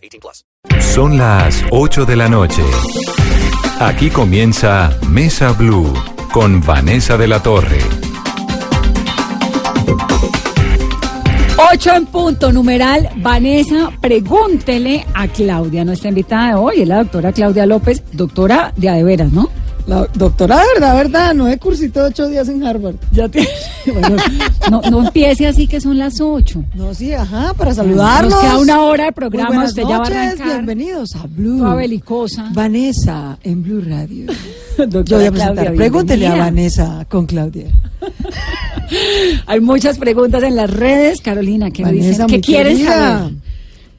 18 plus. Son las 8 de la noche. Aquí comienza Mesa Blue con Vanessa de la Torre. 8 en punto, numeral. Vanessa, pregúntele a Claudia, nuestra invitada de hoy, es la doctora Claudia López, doctora de a de veras, ¿no? La doctora, verdad, verdad, no he cursito ocho días en Harvard. Ya tiene. Bueno, no, no empiece así que son las 8. No, sí, ajá, para saludarnos. Nos queda una hora de programa, Muy buenas usted ya va a noches, arrancar. bienvenidos a Blue. Toda belicosa. Vanessa en Blue Radio. Doctora Yo voy a Claudia, presentar. Pregúntele a. Vanessa con Claudia. Hay muchas preguntas en las redes, Carolina, que Vanessa, dicen, ¿qué querida. saber?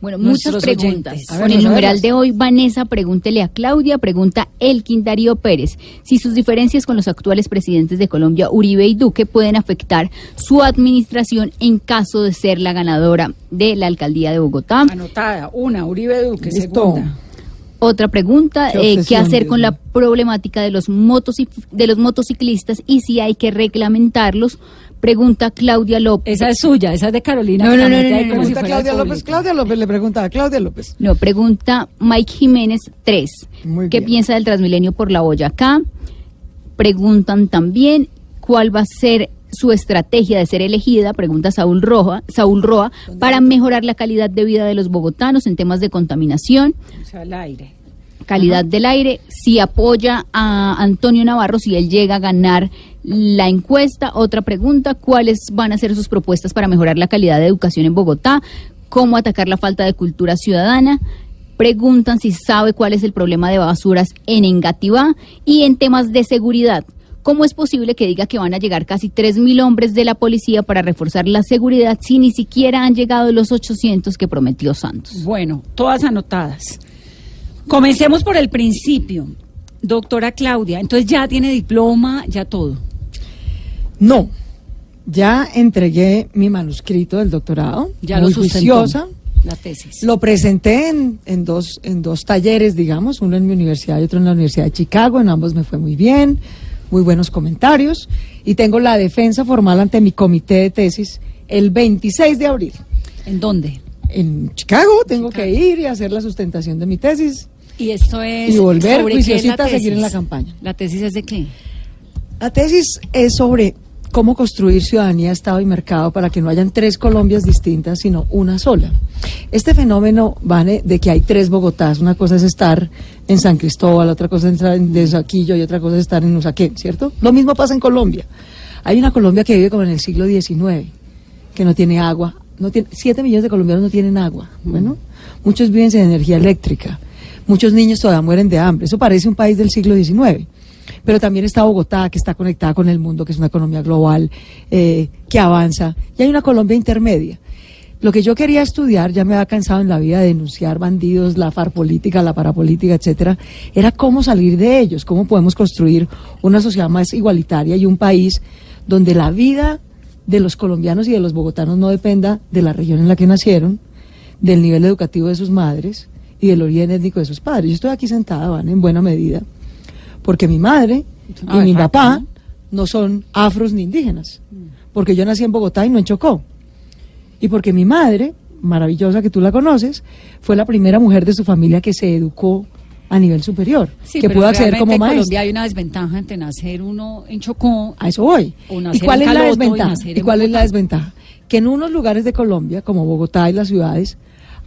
Bueno, muchas preguntas. oyentes. Con el numeral de hoy, Vanessa, pregúntele a Claudia, pregunta Elkin Darío Pérez, si sus diferencias con los actuales presidentes de Colombia, Uribe y Duque, pueden afectar su administración en caso de ser la ganadora de la alcaldía de Bogotá. Anotada, una, Uribe Duque, Listo. segunda. Otra pregunta, Qué eh, ¿qué hacer con la problemática de los, motoci- de los motociclistas y si hay que reglamentarlos? Pregunta Claudia López. Esa es suya, esa es de Carolina. No, no, no, no, no, si Pregunta Claudia López. Claudia López le pregunta a Claudia López. No, pregunta Mike Jiménez 3. Muy ¿Qué bien. piensa del Transmilenio por la Boyacá? Preguntan también cuál va a ser su estrategia de ser elegida, pregunta Saúl Roja, Saúl Roa, para mejorar la calidad de vida de los bogotanos en temas de contaminación, O sea, al aire. calidad del aire, si apoya a Antonio Navarro si él llega a ganar la encuesta. Otra pregunta, ¿cuáles van a ser sus propuestas para mejorar la calidad de educación en Bogotá? ¿Cómo atacar la falta de cultura ciudadana? Preguntan si sabe cuál es el problema de basuras en Engativá y en temas de seguridad. ¿Cómo es posible que diga que van a llegar casi 3.000 hombres de la policía para reforzar la seguridad si ni siquiera han llegado los 800 que prometió Santos? Bueno, todas anotadas. Comencemos por el principio. Doctora Claudia, entonces ya tiene diploma, ya todo. No, ya entregué mi manuscrito del doctorado. Ya muy lo juiciosa. La tesis. Lo presenté en, en dos, en dos talleres, digamos, uno en mi universidad y otro en la Universidad de Chicago. En ambos me fue muy bien, muy buenos comentarios. Y tengo la defensa formal ante mi comité de tesis el 26 de abril. ¿En dónde? En Chicago tengo que ir y hacer la sustentación de mi tesis. Y esto es Y volver ¿sobre qué es juiciosita a seguir en la campaña. ¿La tesis es de qué? La tesis es sobre cómo construir ciudadanía, Estado y mercado para que no hayan tres Colombias distintas, sino una sola. Este fenómeno, Vane, de que hay tres Bogotás, una cosa es estar en San Cristóbal, otra cosa es estar en Desaquillo y otra cosa es estar en Usaquén, ¿cierto? Lo mismo pasa en Colombia. Hay una Colombia que vive como en el siglo XIX, que no tiene agua. No tiene, siete millones de colombianos no tienen agua. Bueno, muchos viven sin energía eléctrica. Muchos niños todavía mueren de hambre. Eso parece un país del siglo XIX. Pero también está Bogotá, que está conectada con el mundo, que es una economía global, eh, que avanza. Y hay una Colombia intermedia. Lo que yo quería estudiar, ya me había cansado en la vida de denunciar bandidos, la farpolítica, la parapolítica, etcétera, era cómo salir de ellos, cómo podemos construir una sociedad más igualitaria y un país donde la vida de los colombianos y de los bogotanos no dependa de la región en la que nacieron, del nivel educativo de sus madres y del origen étnico de sus padres. Yo estoy aquí sentada, van, en buena medida, porque mi madre y Ah, mi exacto, papá ¿no? son afros ni indígenas, porque yo nací en Bogotá y no en Chocó. Y porque mi madre, maravillosa que tú la conoces, fue la primera mujer de su familia que se educó a nivel superior, que pero pudo acceder como realmente en maestra. Colombia hay una desventaja entre nacer uno en Chocó. A eso voy. O ¿Y cuál en es la y desventaja? ¿Y cuál es la desventaja? Que en unos lugares de Colombia, como Bogotá y las ciudades,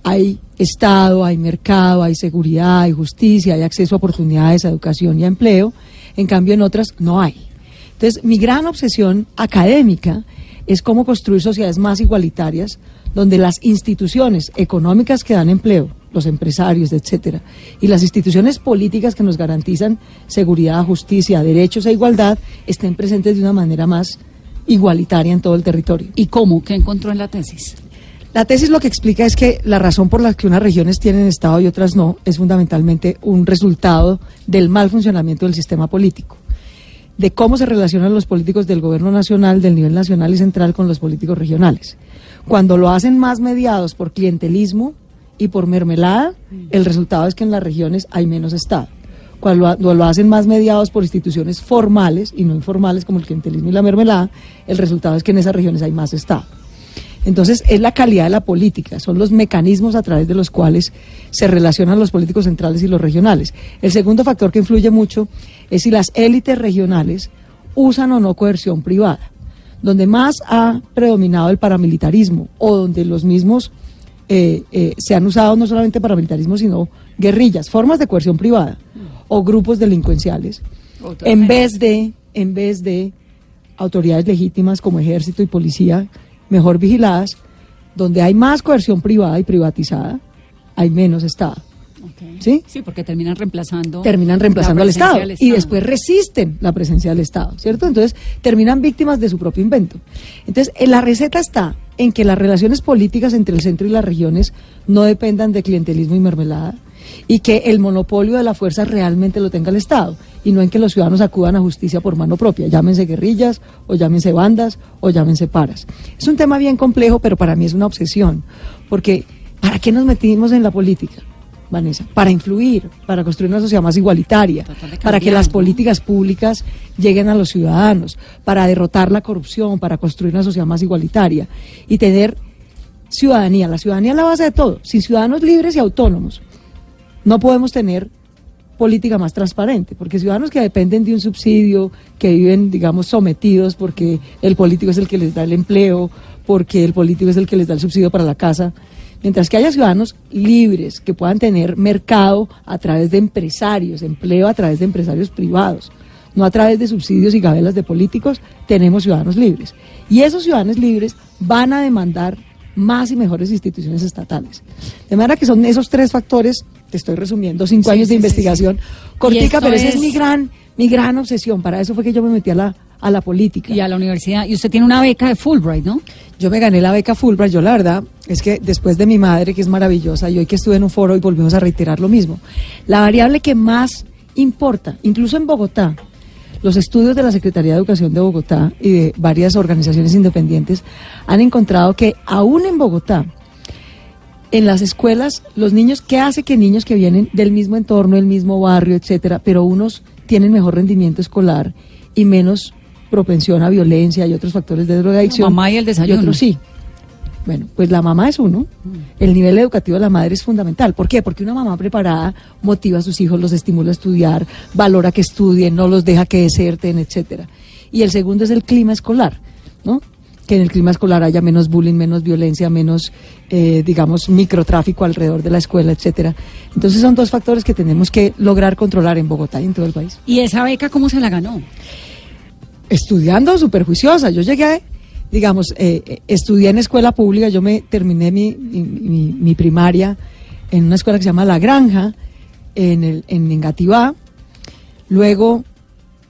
hay Estado, hay mercado, hay seguridad, hay justicia, hay acceso a oportunidades, a educación y a empleo. En cambio, en otras no hay. Entonces, mi gran obsesión académica es cómo construir sociedades más igualitarias, donde las instituciones económicas que dan empleo, los empresarios, etcétera, y las instituciones políticas que nos garantizan seguridad, justicia, derechos e igualdad estén presentes de una manera más igualitaria en todo el territorio. ¿Y cómo? ¿Qué encontró en la tesis? La tesis lo que explica es que la razón por la que unas regiones tienen Estado y otras no es fundamentalmente un resultado del mal funcionamiento del sistema político, de cómo se relacionan los políticos del gobierno nacional, del nivel nacional y central con los políticos regionales. Cuando lo hacen más mediados por clientelismo y por mermelada, el resultado es que en las regiones hay menos Estado. Cuando lo hacen más mediados por instituciones formales y no informales como el clientelismo y la mermelada, el resultado es que en esas regiones hay más Estado. Entonces, es la calidad de la política, son los mecanismos a través de los cuales se relacionan los políticos centrales y los regionales. El segundo factor que influye mucho es si las élites regionales usan o no coerción privada. Donde más ha predominado el paramilitarismo o donde los mismos eh, eh, se han usado no solamente paramilitarismo, sino guerrillas, formas de coerción privada o grupos delincuenciales, en vez de, en vez de autoridades legítimas como ejército y policía mejor vigiladas, donde hay más coerción privada y privatizada, hay menos Estado. ¿Sí? Sí, porque terminan reemplazando. Terminan reemplazando al Estado, y después resisten la presencia del Estado, ¿cierto? Entonces terminan víctimas de su propio invento. Entonces, la receta está en que las relaciones políticas entre el centro y las regiones no dependan de clientelismo y mermelada, y que el monopolio de la fuerza realmente lo tenga el Estado y no en que los ciudadanos acudan a justicia por mano propia, llámense guerrillas o llámense bandas o llámense paras. Es un tema bien complejo, pero para mí es una obsesión, porque ¿para qué nos metimos en la política? Vanessa, para influir, para construir una sociedad más igualitaria, para que las políticas públicas lleguen a los ciudadanos, para derrotar la corrupción, para construir una sociedad más igualitaria y tener ciudadanía. La ciudadanía es la base de todo. Sin ciudadanos libres y autónomos, no podemos tener política más transparente, porque ciudadanos que dependen de un subsidio, que viven, digamos, sometidos porque el político es el que les da el empleo, porque el político es el que les da el subsidio para la casa, mientras que haya ciudadanos libres que puedan tener mercado a través de empresarios, empleo a través de empresarios privados, no a través de subsidios y gabelas de políticos, tenemos ciudadanos libres. Y esos ciudadanos libres van a demandar más y mejores instituciones estatales. De manera que son esos tres factores estoy resumiendo, cinco años de investigación. Cortica, pero esa es... mi gran, mi gran obsesión. Para eso fue que yo me metí a la, a la política. Y a la universidad. Y usted tiene una beca de Fulbright, ¿no? Yo me gané la beca Fulbright. Yo la verdad es que después de mi madre, que es maravillosa, y hoy que estuve en un foro y volvimos a reiterar lo mismo, la variable que más importa, incluso en Bogotá, los estudios de la Secretaría de Educación de Bogotá y de varias organizaciones independientes han encontrado que aún en Bogotá, en las escuelas, los niños, ¿qué hace que niños que vienen del mismo entorno, del mismo barrio, etcétera, pero unos tienen mejor rendimiento escolar y menos propensión a violencia y otros factores de drogadicción? mamá y el desayuno. Y otros sí. Bueno, pues la mamá es uno. El nivel educativo de la madre es fundamental. ¿Por qué? Porque una mamá preparada motiva a sus hijos, los estimula a estudiar, valora que estudien, no los deja que deserten, etcétera. Y el segundo es el clima escolar, ¿no? Que en el clima escolar haya menos bullying, menos violencia, menos, eh, digamos, microtráfico alrededor de la escuela, etcétera. Entonces son dos factores que tenemos que lograr controlar en Bogotá y en todo el país. ¿Y esa beca cómo se la ganó? Estudiando súper juiciosa. Yo llegué, digamos, eh, eh, estudié en escuela pública, yo me terminé mi, mi, mi, primaria en una escuela que se llama La Granja, en, el, en Engativá. Luego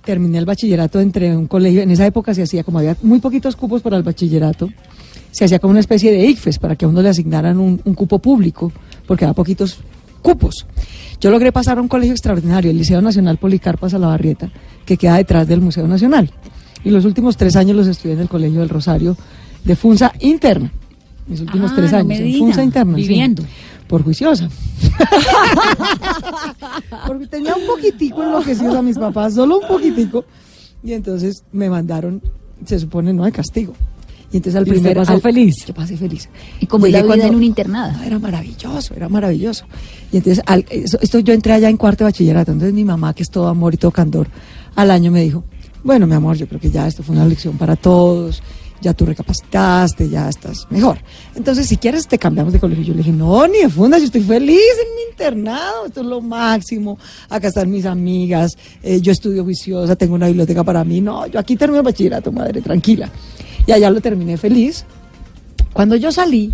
terminé el bachillerato entre un colegio, en esa época se hacía, como había muy poquitos cupos para el bachillerato, se hacía como una especie de ICFES para que a uno le asignaran un, cupo público, porque había poquitos cupos. Yo logré pasar a un colegio extraordinario, el Liceo Nacional Policarpa Salabarrieta, que queda detrás del Museo Nacional. Y los últimos tres años los estudié en el Colegio del Rosario de Funza Interna. Mis últimos ah, tres años, en Funza Interna. Viviendo. Por juiciosa. Porque tenía un poquitico enloquecido a mis papás, solo un poquitico. Y entonces me mandaron, se supone, no de castigo. Y entonces al primer pasó feliz. Yo pasé feliz. ¿Y como la vida en un internado? era maravilloso, era maravilloso. Y entonces esto, yo entré allá en cuarto de bachillerato. Entonces mi mamá, que es todo amor y todo candor, al año me dijo, bueno, mi amor, yo creo que ya esto fue una lección para todos ya tú recapacitaste, ya estás mejor. Entonces, si quieres, te cambiamos de colegio. Yo le dije, no, ni de funda, yo estoy feliz en mi internado, esto es lo máximo. Acá están mis amigas, eh, yo estudio juiciosa, tengo una biblioteca para mí. No, yo aquí termino el bachillerato, madre, tranquila. Y allá lo terminé feliz. Cuando yo salí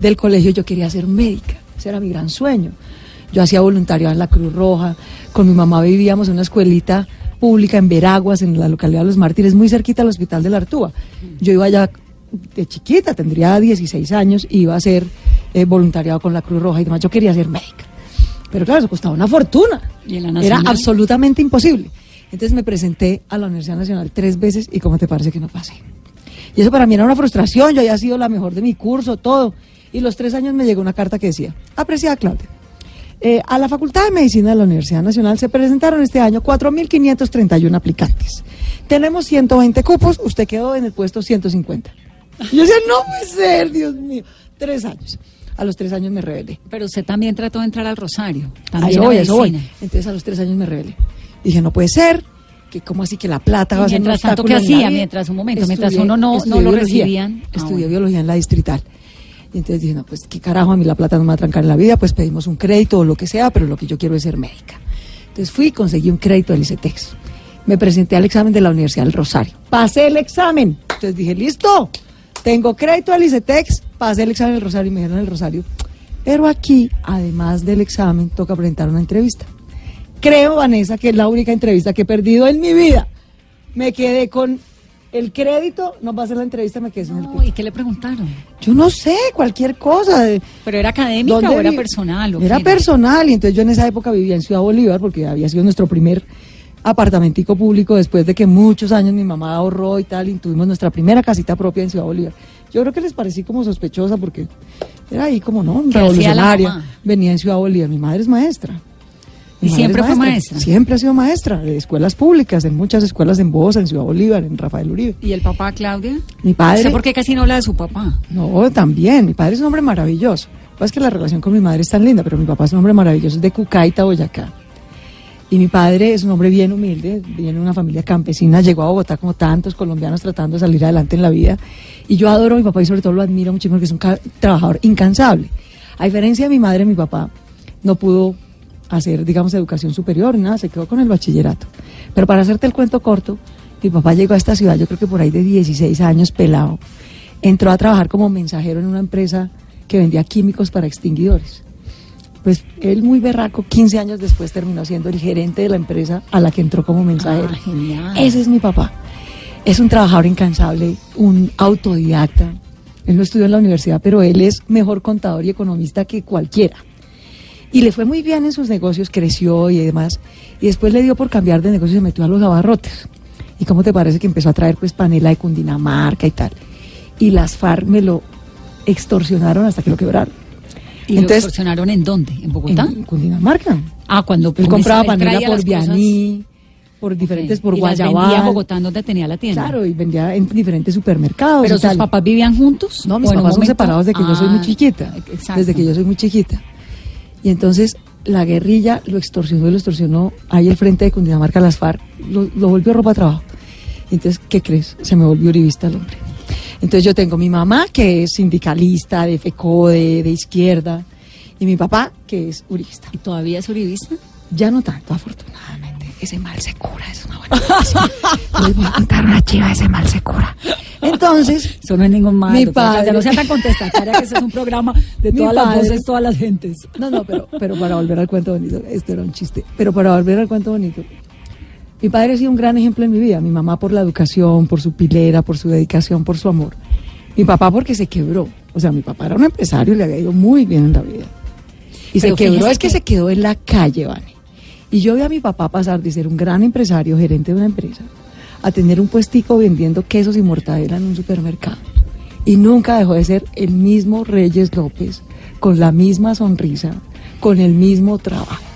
del colegio, yo quería ser médica, ese era mi gran sueño. Yo hacía voluntariado en la Cruz Roja, con mi mamá vivíamos en una escuelita pública en Veraguas, en la localidad de Los Mártires, muy cerquita al Hospital de la Artúa. Yo iba allá de chiquita, tendría 16 años, iba a hacer eh, voluntariado con la Cruz Roja y demás. Yo quería ser médica. Pero claro, eso costaba una fortuna. ¿Y en la Era absolutamente imposible. Entonces me presenté a la Universidad Nacional tres veces y ¿cómo te parece que no pasé? Y eso para mí era una frustración, yo había sido la mejor de mi curso, todo. Y los tres años me llegó una carta que decía, apreciada Claudia, eh, a la Facultad de Medicina de la Universidad Nacional se presentaron este año 4.531 aplicantes. Tenemos 120 cupos, usted quedó en el puesto 150. Y yo decía, no puede ser, Dios mío. Tres años. A los tres años me rebelé. Pero usted también trató de entrar al Rosario. También a eso voy. Entonces a los tres años me rebelé. Dije, no puede ser, que cómo así que la plata Y va a ser un mientras tanto, ¿qué hacía? Mientras, un momento, mientras uno no- no lo recibían. Ah, Estudié bueno. biología en la distrital. Y entonces dije, no, pues qué carajo, a mí la plata no me va a trancar en la vida, pues pedimos un crédito o lo que sea, pero lo que yo quiero es ser médica. Entonces fui y conseguí un crédito del ICETEX. Me presenté al examen de la Universidad del Rosario. Pasé el examen. Entonces dije, listo, tengo crédito del ICETEX, pasé el examen del Rosario y me dijeron el Rosario. Pero aquí, además del examen, toca presentar una entrevista. Creo, Vanessa, que es la única entrevista que he perdido en mi vida. Me quedé con el crédito, no pasé la entrevista, me quedé sin No. ¿Y qué le preguntaron? Yo no sé, cualquier cosa. ¿Pero era académica ¿dónde o era personal? o qué Era personal, y entonces yo en esa época vivía en Ciudad Bolívar, porque había sido nuestro primer apartamentico público después de que muchos años mi mamá ahorró y tal, y tuvimos nuestra primera casita propia en Ciudad Bolívar. Yo creo que les parecí como sospechosa porque era ahí como, ¿no? ¿Qué hacía la Revolucionaria. Venía en Ciudad Bolívar. Mi madre es maestra. ¿Y siempre fue maestra? Siempre ha sido maestra de escuelas públicas, en muchas escuelas en Bosa, en Ciudad Bolívar, en Rafael Uribe. ¿Y el papá, Claudia? Mi padre. ¿Usted por qué casi no habla de su papá? No, también. Mi padre es un hombre maravilloso. Lo que es que la relación con mi madre es tan linda, pero mi papá es un hombre maravilloso, es de Cucaita, Boyacá. Y mi padre es un hombre bien humilde, viene de una familia campesina, llegó a Bogotá como tantos colombianos tratando de salir adelante en la vida. Y yo adoro a mi papá y sobre todo lo admiro muchísimo porque es un trabajador incansable. A diferencia de mi madre, mi papá no pudo hacer, digamos, educación superior, nada, se quedó con el bachillerato. Pero para hacerte el cuento corto, mi papá llegó a esta ciudad, yo creo que por ahí de 16 años, pelado. Entró a trabajar como mensajero en una empresa que vendía químicos para extinguidores. Pues él muy berraco, 15 años después terminó siendo el gerente de la empresa a la que entró como mensajero. Ah, genial. Ese es mi papá. Es un trabajador incansable, un autodidacta. Él no estudió en la universidad, pero él es mejor contador y economista que cualquiera. Y le fue muy bien en sus negocios, creció y demás. Y después le dio por cambiar de negocio y se metió a los abarrotes. ¿Y cómo te parece que empezó a traer pues panela de Cundinamarca y tal? Y las FARC me lo extorsionaron hasta que lo quebraron. ¿Y lo extorsionaron en dónde? ¿En Bogotá? En Cundinamarca. Ah, cuando Él compraba panela por Vianí, por diferentes, por y las vendía en Bogotá, donde tenía la tienda. Claro, y vendía en diferentes supermercados. ¿Pero sus tal. papás vivían juntos? No, mis ¿O en un papás son separados desde que yo soy muy Ah, chiquita. Exacto. Desde que yo soy muy chiquita. Y entonces la guerrilla lo extorsionó y lo extorsionó. Ahí el frente de Cundinamarca, las FARC, lo, lo volvió ropa a trabajo. Y entonces, ¿qué crees? Se me volvió uribista el hombre. Entonces yo tengo mi mamá, que es sindicalista, de FECODE, de izquierda, y mi papá, que es uribista. ¿Y todavía es uribista? Ya no tanto, afortunadamente. Ese mal se cura, es una buena. Les voy a contar una chiva, ese mal se cura. Entonces, Eso no es ningún mal. Mi doctora padre. No sea tan contestataria que ese es un programa de todas las voces, todas las gentes. No, no, pero, pero para volver al cuento bonito, esto era un chiste, pero para volver al cuento bonito, mi padre ha sido un gran ejemplo en mi vida, mi mamá por la educación, por su pilera, por su dedicación, por su amor, mi papá porque se quebró, o sea, mi papá era un empresario y le había ido muy bien en la vida, y Pero se quebró, es que, que- se quedó en la calle, Vane, y yo vi a mi papá pasar de ser un gran empresario, gerente de una empresa, a tener un puestico vendiendo quesos y mortadela en un supermercado. Y nunca dejó de ser el mismo Reyes López, con la misma sonrisa, con el mismo trabajo.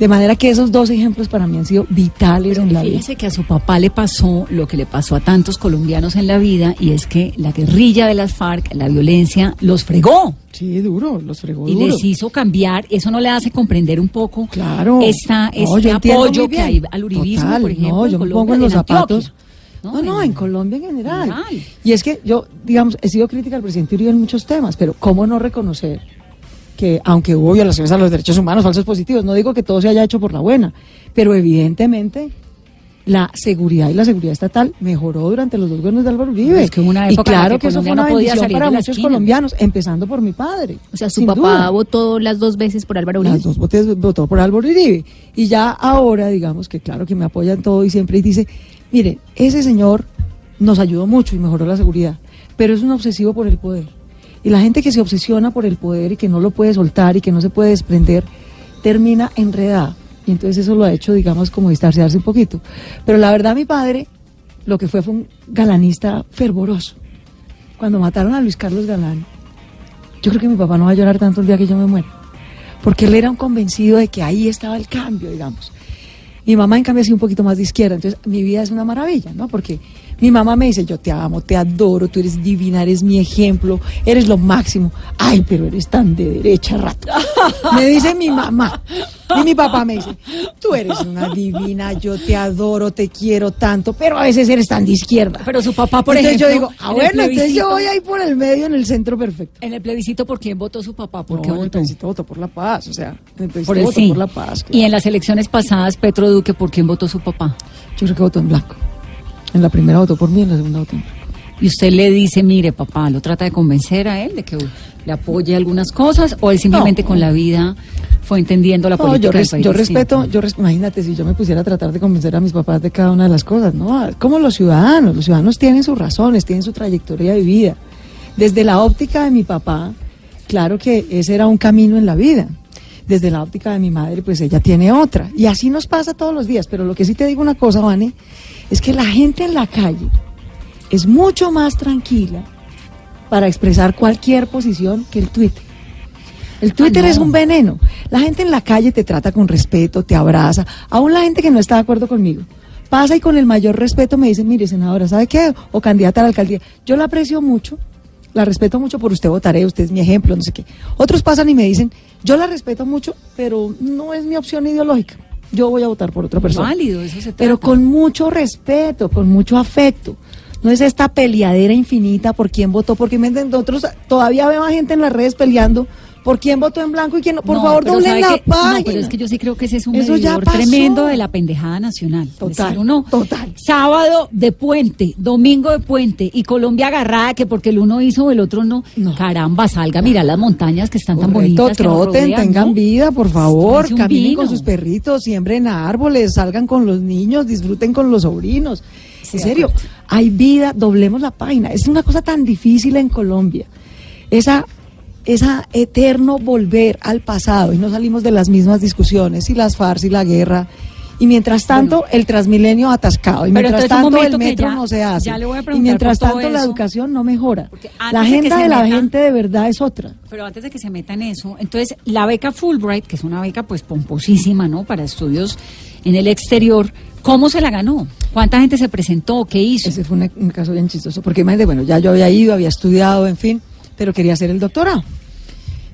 De manera que esos dos ejemplos para mí han sido vitales en la vida. Fíjese que a su papá le pasó lo que le pasó a tantos colombianos en la vida y es que la guerrilla de las FARC, la violencia, los fregó Sí, duro, los fregó y duro. les hizo cambiar. Eso no le hace comprender un poco Claro. esta, No, este apoyo que hay al uribismo, Total, por ejemplo. No, en yo me Colombia, pongo en los Antioquia, zapatos. No, no, en Colombia en general. general. Y es que yo, digamos, he sido crítica al presidente Uribe en muchos temas, pero ¿cómo no reconocer que, aunque hubo violaciones a los derechos humanos, falsos positivos, no digo que todo se haya hecho por la buena, pero evidentemente la seguridad y la seguridad estatal mejoró durante los dos gobiernos de Álvaro Uribe. Es que una y época claro que que eso fue una no podía bendición salir para muchos esquina. colombianos, empezando por mi padre. O sea, su papá duda. votó las dos veces por Álvaro Uribe. Las dos votos votó por Álvaro Uribe. Y ya ahora, digamos que claro que me apoya en todo y siempre y dice, mire, ese señor nos ayudó mucho y mejoró la seguridad. pero es un obsesivo por el poder. Y la gente que se obsesiona por el poder y que no lo puede soltar y que no se puede desprender, termina enredada. Y entonces eso lo ha hecho, digamos, como distanciarse un poquito. Pero la verdad, mi padre, lo que fue fue un galanista fervoroso. Cuando mataron a Luis Carlos Galán, yo creo que mi papá no va a llorar tanto el día que yo me muera. Porque él era un convencido de que ahí estaba el cambio, digamos. Mi mamá, en cambio, ha sido un poquito más de izquierda. Entonces, mi vida es una maravilla, ¿no? Porque mi mamá me dice, yo te amo, te adoro, tú eres divina, eres mi ejemplo, eres lo máximo. Ay, pero eres tan de derecha, rato. Me dice mi mamá. Y mi papá me dice, tú eres una divina, yo te adoro, te quiero tanto, pero a veces eres tan de izquierda. Pero su papá, por entonces ejemplo, yo digo, ah, bueno, entonces yo voy ahí por el medio, en el centro perfecto. En el plebiscito, ¿por quién votó su papá? ¿Por No, qué en el votó? plebiscito votó por la paz, o sea, en el plebiscito Por el votó sí. por la paz. Y en las elecciones pasadas, Petro Duque, ¿por quién votó su papá? Yo creo que votó en blanco. En la primera votó por mí, en la segunda votó. Y usted le dice, mire, papá, lo trata de convencer a él de que le apoye algunas cosas, o él simplemente No. con la vida fue entendiendo la No, política yo, del res- país yo respeto, yo res- imagínate si yo me pusiera a tratar de convencer a mis papás de cada una de las cosas, ¿no? Como los ciudadanos, los ciudadanos tienen sus razones, tienen su trayectoria de vida. Desde la óptica de mi papá, claro que ese era un camino en la vida. Desde la óptica de mi madre, pues ella tiene otra. Y así nos pasa todos los días. Pero lo que sí te digo una cosa, Vane, es que la gente en la calle es mucho más tranquila para expresar cualquier posición que el Twitter. El Twitter Ah, no. es un veneno. La gente en la calle te trata con respeto, te abraza. Aún la gente que no está de acuerdo conmigo. Pasa y con el mayor respeto me dice, mire, senadora, ¿sabe qué? O candidata a la alcaldía. Yo la aprecio mucho, la respeto mucho, por usted votaré, usted es mi ejemplo, no sé qué. Otros pasan y me dicen, yo la respeto mucho, pero no es mi opción ideológica. Yo voy a votar por otra persona. Válido, eso se Pero trata. con mucho respeto, con mucho afecto. No es esta peleadera infinita por quién votó, porque nosotros todavía veo a gente en las redes peleando por quién votó en blanco y quién no. Por No, favor, doblen ¿sabe la qué? página. No, pero es que yo sí creo que ese es un Eso medidor tremendo de la pendejada nacional. Total, decir, uno, total. Sábado de puente, domingo de puente y Colombia agarrada que porque el uno hizo o el otro no. No. Caramba, salga, mira las montañas que están tan bonitas. que troten, rodean, tengan ¿no? vida, por favor, caminen con sus perritos, siembren árboles, salgan con los niños, disfruten con los sobrinos. Sí, en serio, hay vida, doblemos la página. Es una cosa tan difícil en Colombia. Esa, esa eterno volver al pasado y no salimos de las mismas discusiones y las FARC y la guerra. Y mientras tanto, el transmilenio atascado. Y mientras tanto, el metro ya- no se hace. y mientras tanto, la educación no mejora. La agenda de la meta- gente de verdad es otra. Pero antes de que se meta en eso, entonces la beca Fulbright, que es una beca pues pomposísima, ¿no? Para estudios en el exterior, ¿cómo se la ganó? ¿Cuánta gente se presentó? ¿Qué hizo? Ese fue un, un caso bien chistoso, porque imagínate, bueno, ya yo había ido, había estudiado, en fin, pero quería hacer el doctorado.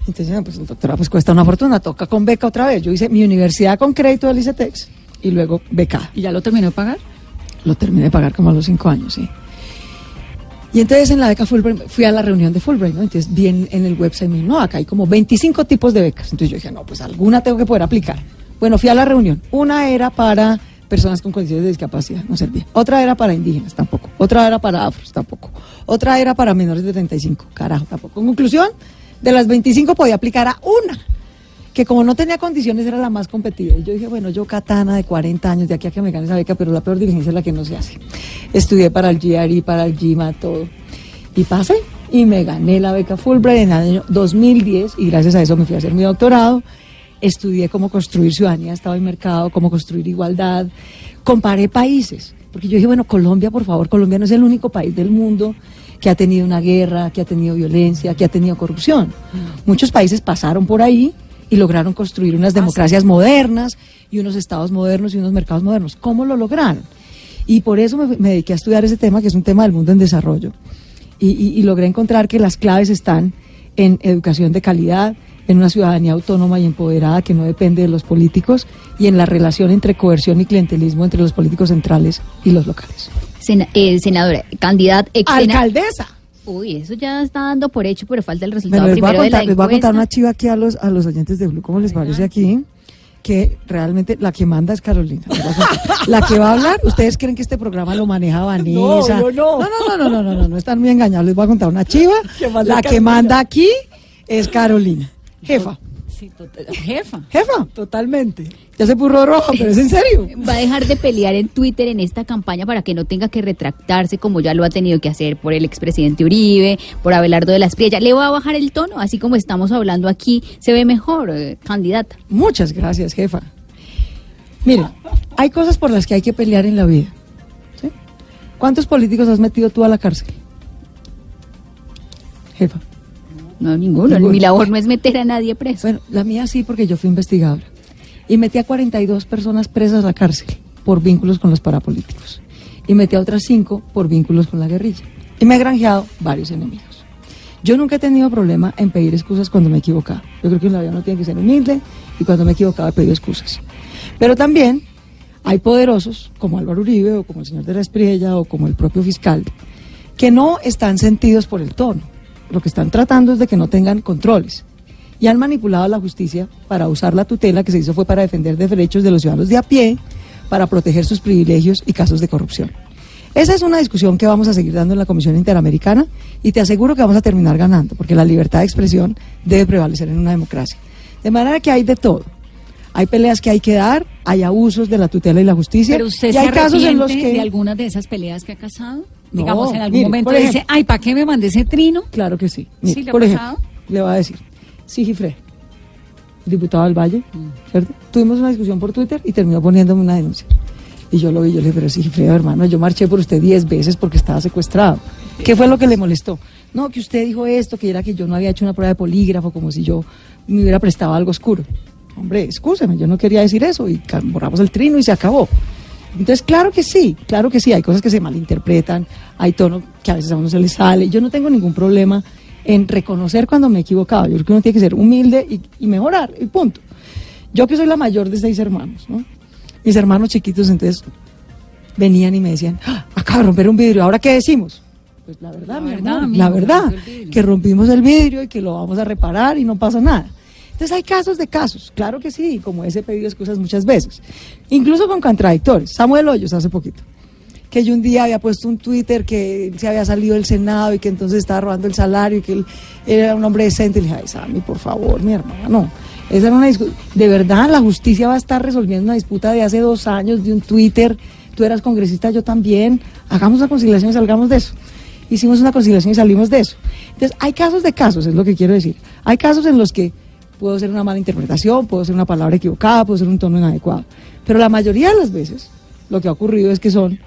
Entonces, no, pues el doctorado pues cuesta una fortuna, toca con beca otra vez. Yo hice mi universidad con crédito del ICETEX y luego beca. ¿Y ya lo terminó de pagar? Lo terminé de pagar como a los cinco años, sí. Y entonces en la beca Fulbright, fui a la reunión de Fulbright, ¿no? Entonces vi en, en el website, me dijo, no, acá hay como 25 tipos de becas. Entonces yo dije, no, pues alguna tengo que poder aplicar. Bueno, fui a la reunión. Una era para personas con condiciones de discapacidad, no servía. Otra era para indígenas, tampoco. Otra era para afros, tampoco. Otra era para menores de 35, carajo, tampoco. En conclusión, de las 25 podía aplicar a una que como no tenía condiciones era la más competida. Y yo dije, bueno, yo katana de 40 años, de aquí a que me gane esa beca, pero la peor diligencia es la que no se hace. Estudié para el GRE, para el GIMA, todo. Y pasé y me gané la beca Fulbright en el año 2010 y gracias a eso me fui a hacer mi doctorado. Estudié cómo construir ciudadanía, estado y mercado, cómo construir igualdad. Comparé países, porque yo dije, bueno, Colombia, por favor, Colombia no es el único país del mundo que ha tenido una guerra, que ha tenido violencia, que ha tenido corrupción. Muchos países pasaron por ahí y lograron construir unas democracias modernas y unos estados modernos y unos mercados modernos. ¿Cómo lo lograron? Y por eso me, me dediqué a estudiar ese tema, que es un tema del mundo en desarrollo. Y, y- y logré encontrar que las claves están en educación de calidad, en una ciudadanía autónoma y empoderada que no depende de los políticos y en la relación entre coerción y clientelismo entre los políticos centrales y los locales. Sena- eh, senadora, candidata, ex ¡Alcaldesa! Uy, eso ya está dando por hecho, pero falta el Bueno, resultado les voy, a primero de la contar, les voy a contar una chiva aquí a los, a los oyentes de Blue, ¿cómo les parece aquí? Que realmente la que manda es Carolina. Les voy a. La que va a hablar, ¿ustedes creen que este programa lo maneja Vanessa? No, no, no. No, no, no, no, no, no, no, no están muy engañados. Les voy a contar una chiva. La que manda aquí es Carolina. Jefa. Sí, total- jefa. Jefa, totalmente. Ya se puso rojo, pero es en serio. Va a dejar de pelear en Twitter en esta campaña para que no tenga que retractarse como ya lo ha tenido que hacer por el expresidente Uribe, por Abelardo de la Espriella. ¿Le va a bajar el tono? Así como estamos hablando aquí, se ve mejor, eh, candidata. Muchas gracias, jefa. Mira, hay cosas por las que hay que pelear en la vida. ¿sí? ¿Cuántos políticos has metido tú a la cárcel? Jefa. No, ninguno. Ninguno. Mi labor no es meter a nadie preso. Bueno, la mía sí, porque yo fui investigadora. Y metí a 42 personas presas a la cárcel por vínculos con los parapolíticos. Y metí a otras 5 por vínculos con la guerrilla. Y me he granjeado varios enemigos. Yo nunca he tenido problema en pedir excusas cuando me he equivocado. Yo creo que en la vida uno tiene que ser humilde y cuando me he equivocado he pedido excusas. Pero también hay poderosos, como Álvaro Uribe o como el señor de la Espriella o como el propio fiscal, que no están sentidos por el tono. Lo que están tratando es de que no tengan controles. Y han manipulado la justicia para usar la tutela que se hizo fue para defender de derechos de los ciudadanos de a pie, para proteger sus privilegios y casos de corrupción. Esa es una discusión que vamos a seguir dando en la Comisión Interamericana y te aseguro que vamos a terminar ganando, porque la libertad de expresión debe prevalecer en una democracia. De manera que hay de todo. Hay peleas que hay que dar, hay abusos de la tutela y la justicia. Pero usted y se hay casos en los arrepiente que de algunas de esas peleas que ha casado. No, Digamos, en algún mire, momento por dice, ejemplo- ay, ¿para qué me mandé ese trino? Claro que sí. ¿Sí le ha por ejemplo, le voy a decir, Sigifre, diputado del Valle, Mm. ¿cierto? Tuvimos una discusión por Twitter y terminó poniéndome una denuncia. Y yo lo vi, yo le dije, pero Sigifredo, hermano, yo marché por usted 10 veces porque estaba secuestrado. ¿Qué fue lo que le molestó? No, que usted dijo esto, que era que yo no había hecho una prueba de polígrafo, como si yo me hubiera prestado algo oscuro. Hombre, excúseme, yo no quería decir eso y borramos el trino y se acabó. Entonces, claro que sí, claro que sí, hay cosas que se malinterpretan, hay tono que a veces a uno se le sale. Yo no tengo ningún problema en reconocer cuando me he equivocado. Yo creo que uno tiene que ser humilde y, y mejorar, y punto. Yo que soy la mayor de seis hermanos, ¿no? Mis hermanos chiquitos, entonces, venían y me decían, "Ah, acaba de romper un vidrio, ¿ahora qué decimos? Pues la verdad, La mi verdad, amor, amigo, la verdad, que rompimos el vidrio y que lo vamos a reparar y no pasa nada. Entonces hay casos de casos, claro que sí, como ese pedido excusas muchas veces, incluso con contradictores. Samuel Hoyos hace poquito, que yo un día había puesto un Twitter que se había salido del Senado y que entonces estaba robando el salario y que él era un hombre decente. Y le dije, ay, Sammy, por favor, mi hermana, no. Esa era una De verdad, la justicia va a estar resolviendo una disputa de hace dos años de un Twitter. Tú eras congresista, yo también. Hagamos una conciliación y salgamos de eso. Hicimos una conciliación y salimos de eso. Entonces, hay casos de casos, es lo que quiero decir. Hay casos en los que puedo hacer una mala interpretación, puedo hacer una palabra equivocada, puedo hacer un tono inadecuado. Pero la mayoría de las veces lo que ha ocurrido es que son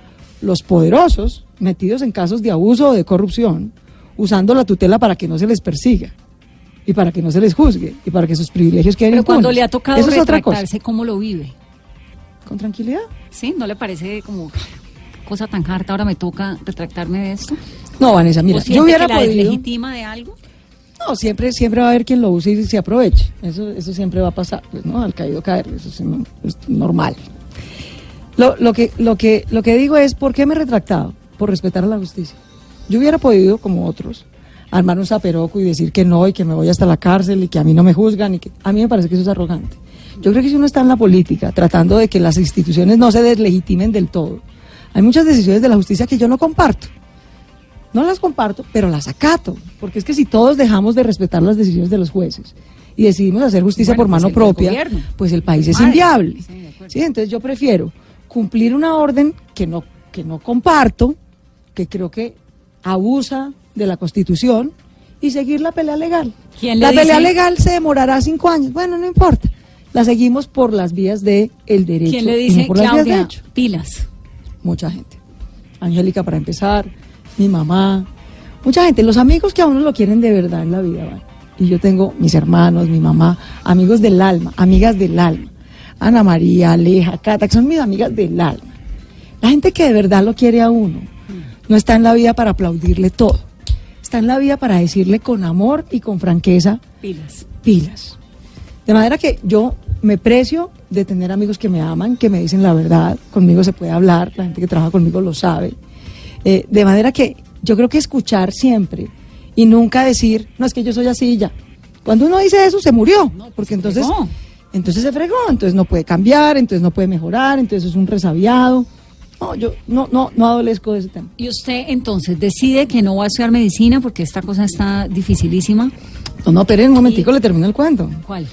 los poderosos metidos en casos de abuso o de corrupción, usando la tutela para que no se les persiga y para que no se les juzgue y para que sus privilegios queden Pero cuando impunes. le ha tocado Eso es otra cosa. retractarse, ¿cómo lo vive? Con tranquilidad. ¿Sí? ¿No le parece como cosa tan harta ahora me toca retractarme de esto? No, Vanessa, mira, ¿O yo hubiera que la podido... de algo? No, siempre, siempre va a haber quien lo use y se aproveche. Eso, eso siempre va a pasar, pues, ¿no? Al caído caer, eso es normal. Lo, lo, que, lo, que, lo que digo es, ¿por qué me he retractado? Por respetar a la justicia. Yo hubiera podido, como otros, armar un zaperoco y decir que no y que me voy hasta la cárcel y que a mí no me juzgan y que a mí me parece que eso es arrogante. Yo creo que si uno está en la política tratando de que las instituciones no se deslegitimen del todo, hay muchas decisiones de la justicia que yo no comparto. No las comparto, pero las acato. Porque es que si todos dejamos de respetar las decisiones de los jueces y decidimos hacer justicia Bueno, por pues mano del propia, gobierno. pues el país es inviable. Sí, entonces yo prefiero cumplir una orden que no, que no comparto, que creo que abusa de la Constitución y seguir la pelea legal. ¿Quién la le pelea legal se demorará cinco años. Bueno, no importa. La seguimos por las vías del el derecho. ¿Quién le no dice, por las vías de Claudia, hecho pilas? mucha gente. Angélica para empezar, mi mamá, mucha gente, los amigos que a uno lo quieren de verdad en la vida, ¿vale? Y yo tengo mis hermanos, mi mamá, amigos del alma, amigas del alma. Ana María, Aleja, Cata, que son mis amigas del alma. La gente que de verdad lo quiere a uno, no está en la vida para aplaudirle todo. Está en la vida para decirle con amor y con franqueza, Pilas. pilas. De manera que yo me precio de tener amigos que me aman, que me dicen la verdad, conmigo se puede hablar, la gente que trabaja conmigo lo sabe. Eh, de manera que yo creo que escuchar siempre y nunca decir, no es que yo soy así y ya. Cuando uno dice eso, se murió, porque entonces, entonces se fregó, entonces no puede cambiar, entonces no puede mejorar, entonces es un resabiado. No, yo no, no, no adolezco de ese tema. Y usted entonces decide que no va a estudiar medicina porque esta cosa está dificilísima. No, no, pero un momentico le termino el cuento. ¿Cuál?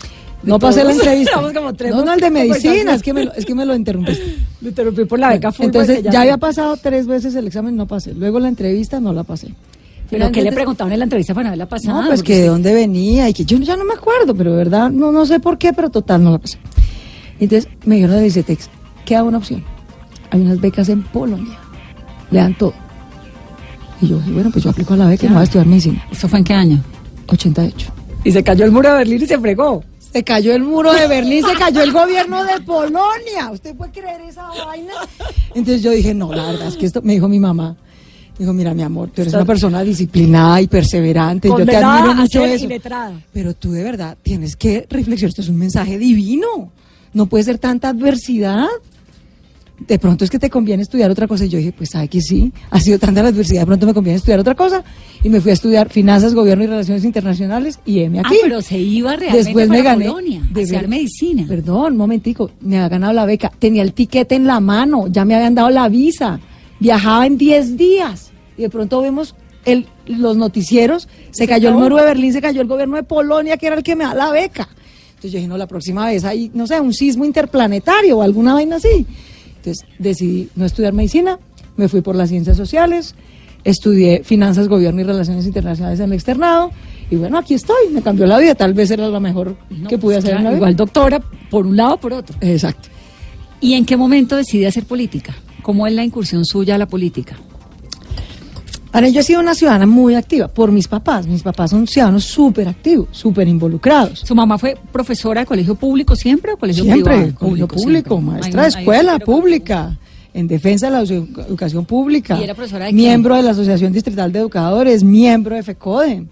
No pasé la entrevista. Como tres no, no, el de medicina, es que me lo, es que me lo interrumpiste. Lo interrumpí por la beca Fulbright. Entonces, ya había pasado tres veces el examen, no pasé. Luego la entrevista, no la pasé. ¿Pero qué le preguntaban en la entrevista para haberla pasado? No, pues que de dónde venía y que yo ya no me acuerdo, pero de verdad no, no sé por qué, pero total no la pasé. Entonces me dijeron de ICETEX, queda una opción. Hay unas becas en Polonia, le dan todo. Y yo dije, bueno, pues yo aplico a la beca y me voy a estudiar medicina. ¿Eso fue en qué año? 88. Y se cayó el muro de Berlín y se fregó. Se cayó el muro de Berlín, se cayó el gobierno de Polonia. ¿Usted puede creer esa vaina? Entonces yo dije, no, la verdad es que esto, me dijo mi mamá. Dijo, mira, mi amor, tú eres una persona disciplinada y perseverante. Yo te admiro mucho eso. Pero tú de verdad tienes que reflexionar. Esto es un mensaje divino. No puede ser tanta adversidad. De pronto es que te conviene estudiar otra cosa. Y yo dije, pues sabe que sí, ha sido tanta la adversidad, de pronto me conviene estudiar otra cosa. Y me fui a estudiar finanzas, gobierno y relaciones internacionales y M Ah, aquí. pero se iba realmente Después para me gané. Polonia, a de estudiar medicina. Perdón, un momentico. Me había ganado la beca. Tenía el tiquete en la mano. Ya me habían dado la visa. Viajaba en 10 días. Y de pronto vemos el, los noticieros. Se cayó el muro de Berlín, se cayó el gobierno de Polonia, que era el que me da la beca. Entonces yo dije, no, la próxima vez hay, no sé, un sismo interplanetario o alguna vaina así. Entonces decidí no estudiar medicina. Me fui por las ciencias sociales. Estudié finanzas, gobierno y relaciones internacionales en el externado. Y bueno, aquí estoy. Me cambió la vida. Tal vez era lo mejor No, que pude pues, hacer en claro, la vida. Igual doctora, por un lado o por otro. Exacto. ¿Y en qué momento decide hacer política? ¿Cómo es la incursión suya a la política? Ahora, yo he sido una ciudadana muy activa por mis papás. Mis papás son ciudadanos súper activos, súper involucrados. ¿Su mamá fue profesora de colegio público siempre o colegio Siempre, privado? público, público, siempre. maestra de hay escuela colegio pública, en defensa de la edu- educación pública. ¿Y era profesora de? Miembro de la Asociación Distrital de Educadores, miembro de FECODE.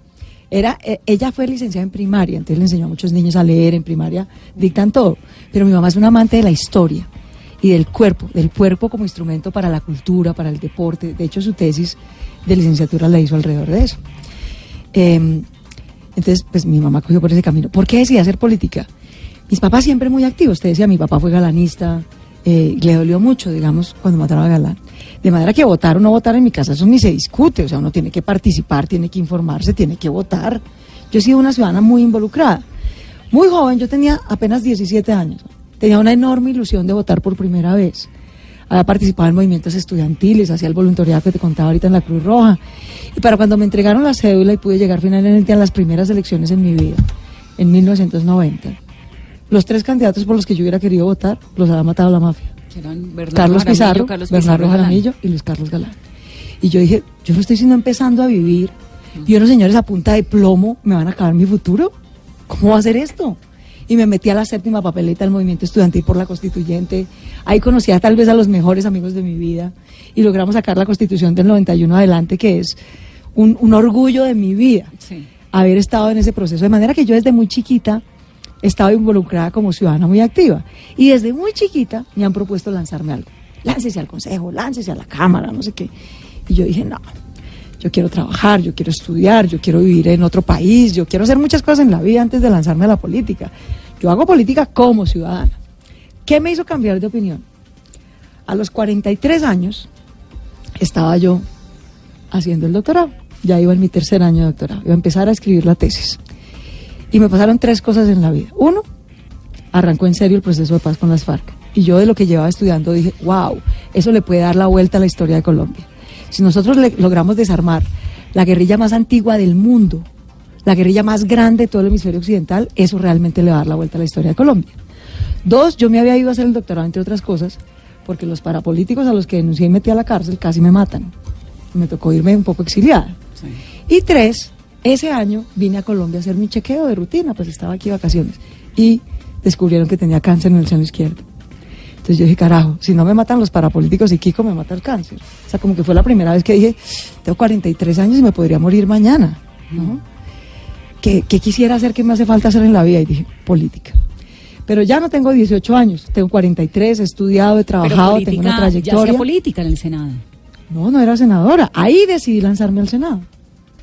Era, eh, ella fue licenciada en primaria, entonces le enseñó a muchos niños a leer en primaria, dictan todo. Pero mi mamá es una amante de la historia y del cuerpo, del cuerpo como instrumento para la cultura, para el deporte. De hecho, su tesis de licenciatura la hizo alrededor de eso. Eh, entonces, pues mi mamá cogió por ese camino. ¿Por qué decidí hacer política? Mis papás siempre muy activos. Usted decía, mi papá fue galanista, eh, le dolió mucho, digamos, cuando mataron a Galán. De manera que votar o no votar en mi casa, eso ni se discute. O sea, uno tiene que participar, tiene que informarse, tiene que votar. Yo he sido una ciudadana muy involucrada. Muy joven, yo tenía apenas 17 años. Tenía una enorme ilusión de votar por primera vez. Había participado en movimientos estudiantiles, hacía el voluntariado que te contaba ahorita en la Cruz Roja. Y para cuando me entregaron la cédula y pude llegar finalmente a las primeras elecciones en mi vida, en 1990, los tres candidatos por los que yo hubiera querido votar los había matado la mafia. Eran Carlos Pizarro, Carlos Bernardo Galán. Jaramillo y Luis Carlos Galán. Y yo dije, yo no estoy sino empezando a vivir y unos señores a punta de plomo me van a acabar mi futuro. ¿Cómo va a ser esto? Y me metí a la séptima papeleta del movimiento estudiantil por la constituyente. Ahí conocí a tal vez a los mejores amigos de mi vida y logramos sacar la constitución del 91 adelante, que es un, un orgullo de mi vida Sí. haber estado en ese proceso. De manera que yo desde muy chiquita he estado involucrada como ciudadana muy activa. Y desde muy chiquita me han propuesto lanzarme algo. Láncese al consejo, láncese a la cámara, no sé qué. Y yo dije, no, yo quiero trabajar, yo quiero estudiar, yo quiero vivir en otro país, yo quiero hacer muchas cosas en la vida antes de lanzarme a la política. Yo hago política como ciudadana. ¿Qué me hizo cambiar de opinión? A los 43 años estaba yo haciendo el doctorado. Ya iba en mi tercer año de doctorado. Iba a empezar a escribir la tesis. Y me pasaron tres cosas en la vida. Uno, arrancó en serio el proceso de paz con las FARC. Y yo de lo que llevaba estudiando dije, wow, eso le puede dar la vuelta a la historia de Colombia. Si nosotros le- logramos desarmar la guerrilla más antigua del mundo, la guerrilla más grande de todo el hemisferio occidental, eso realmente le va a dar la vuelta a la historia de Colombia. Dos, yo me había ido a hacer el doctorado, entre otras cosas, porque los parapolíticos a los que denuncié y metí a la cárcel casi me matan. Me tocó irme un poco exiliada. Y tres, ese año vine a Colombia a hacer mi chequeo de rutina, pues estaba aquí de vacaciones. Y descubrieron que tenía cáncer en el seno izquierdo. Entonces yo dije, carajo, si no me matan los parapolíticos y Kiko me mata el cáncer. O sea, como que fue la primera vez que dije, tengo 43 años y me podría morir mañana. ¿no? ¿Qué, qué quisiera hacer? ¿Qué me hace falta hacer en la vida? Y dije, política. Pero ya no tengo 18 años, tengo 43, he estudiado, he trabajado, tengo una ya trayectoria. hacía política en el Senado. No, no era senadora. Ahí decidí lanzarme al Senado.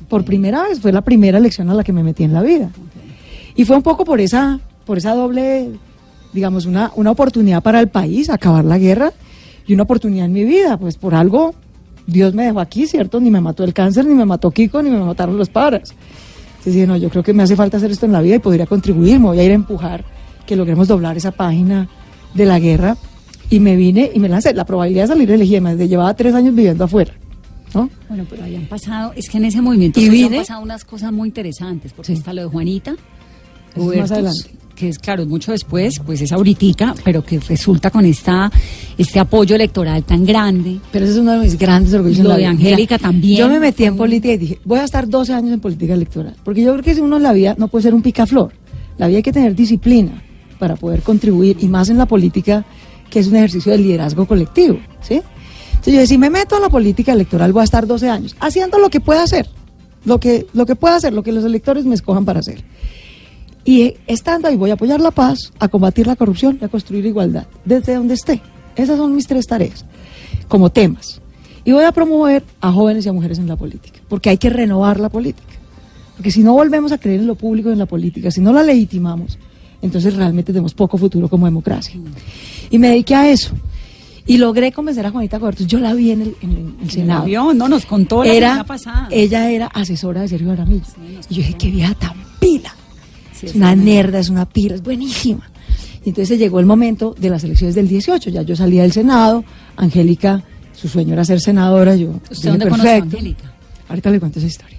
Por primera vez, fue la primera elección a la que me metí en la vida. Y fue un poco por esa, por esa doble, digamos, una, una oportunidad para el país, acabar la guerra, y una oportunidad en mi vida. Pues por algo Dios me dejó aquí, ¿cierto? Ni me mató el cáncer, ni me mató Kiko, ni me mataron los padres. Entonces dije, no, yo creo que me hace falta hacer esto en la vida y podría contribuir, me voy a ir a empujar que logremos doblar esa página de la guerra y me vine y me lancé. La probabilidad de salir elegida, me llevaba tres años viviendo afuera. ¿no? Bueno, pero habían pasado, es que en ese movimiento Y vine- han pasado unas cosas muy interesantes, porque Sí. está lo de Juanita, más adelante. Que es claro, es mucho después, pues es ahoritica, pero que resulta con esta este apoyo electoral tan grande. Pero ese es uno de mis grandes orgullos. Lo de. Angélica también. Yo me metí en política y dije, voy a estar 12 años en política electoral. Porque yo creo que si uno en la vida no puede ser un picaflor. La vida hay que tener disciplina para poder contribuir, y más en la política, que es un ejercicio de liderazgo colectivo. ¿sí? Entonces yo dije, si me meto a la política electoral, voy a estar 12 años haciendo lo que pueda hacer. Lo que, lo que pueda hacer, lo que los electores me escojan para hacer. Y estando ahí voy a apoyar la paz, a combatir la corrupción y a construir igualdad, desde donde esté. Esas son mis tres tareas, como temas. Y voy a promover a jóvenes y a mujeres en la política, porque hay que renovar la política. Porque si no volvemos a creer en lo público y en la política, si no la legitimamos, entonces realmente tenemos poco futuro como democracia. Y me dediqué a eso. Y logré convencer a Juanita Cobertos. Yo la vi en el, en el Senado no nos contó la era, semana pasada. ella era asesora de Sergio Jaramillo. nos y yo dije, qué vieja tan pila. Sí, es una nerda, es una pila, es buenísima. Y entonces llegó el momento de las elecciones del 18. Ya yo salía del Senado, Angélica, su sueño era ser senadora. Yo, ¿Usted dónde conoció a "Perfecto". Angélica? Ahorita le cuento esa historia.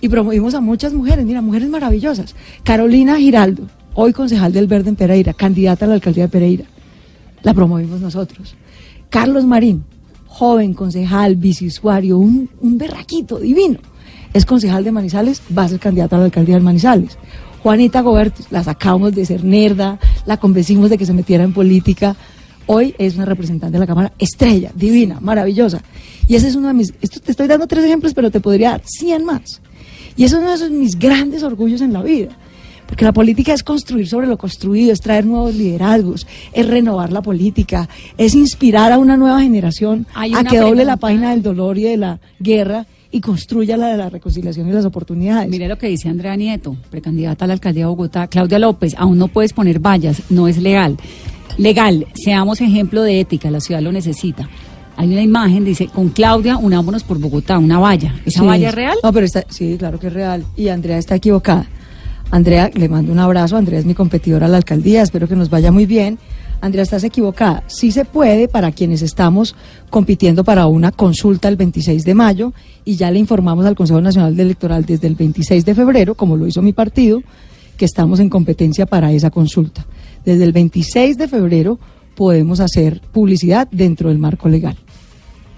Y promovimos a muchas mujeres, mira, mujeres maravillosas. Carolina Giraldo, hoy concejal del Verde en Pereira, candidata a la alcaldía de Pereira. La promovimos nosotros. Carlos Marín, joven concejal, bisusuario, un, un berraquito divino. Es concejal de Manizales, va a ser candidato a la alcaldía de Manizales. Juanita Gobertus, la sacamos de ser nerda, la convencimos de que se metiera en política. Hoy es una representante de la Cámara estrella, divina, maravillosa. Y ese es uno de mis, esto te estoy dando tres ejemplos, pero te podría dar 100 más. Y eso es uno de esos mis grandes orgullos en la vida. Porque la política es construir sobre lo construido, es traer nuevos liderazgos, es renovar la política, es inspirar a una nueva generación a que doble la página del dolor y de la guerra y construya la de la reconciliación y las oportunidades. Mire lo que dice Andrea Nieto, precandidata a la alcaldía de Bogotá. Claudia López, aún no puedes poner vallas, no es legal. Legal, seamos ejemplo de ética, la ciudad lo necesita. Hay una imagen, dice, con Claudia unámonos por Bogotá, una valla. ¿Esa Sí. valla es real? No, pero está, sí, claro que es real. Y Andrea está equivocada. Andrea, le mando un abrazo. Andrea es mi competidora a la alcaldía. Espero que nos vaya muy bien. Andrea, estás equivocada. Sí se puede para quienes estamos compitiendo para una consulta el 26 de mayo y ya le informamos al Consejo Nacional Electoral desde el 26 de febrero, como lo hizo mi partido, que estamos en competencia para esa consulta. Desde el 26 de febrero podemos hacer publicidad dentro del marco legal.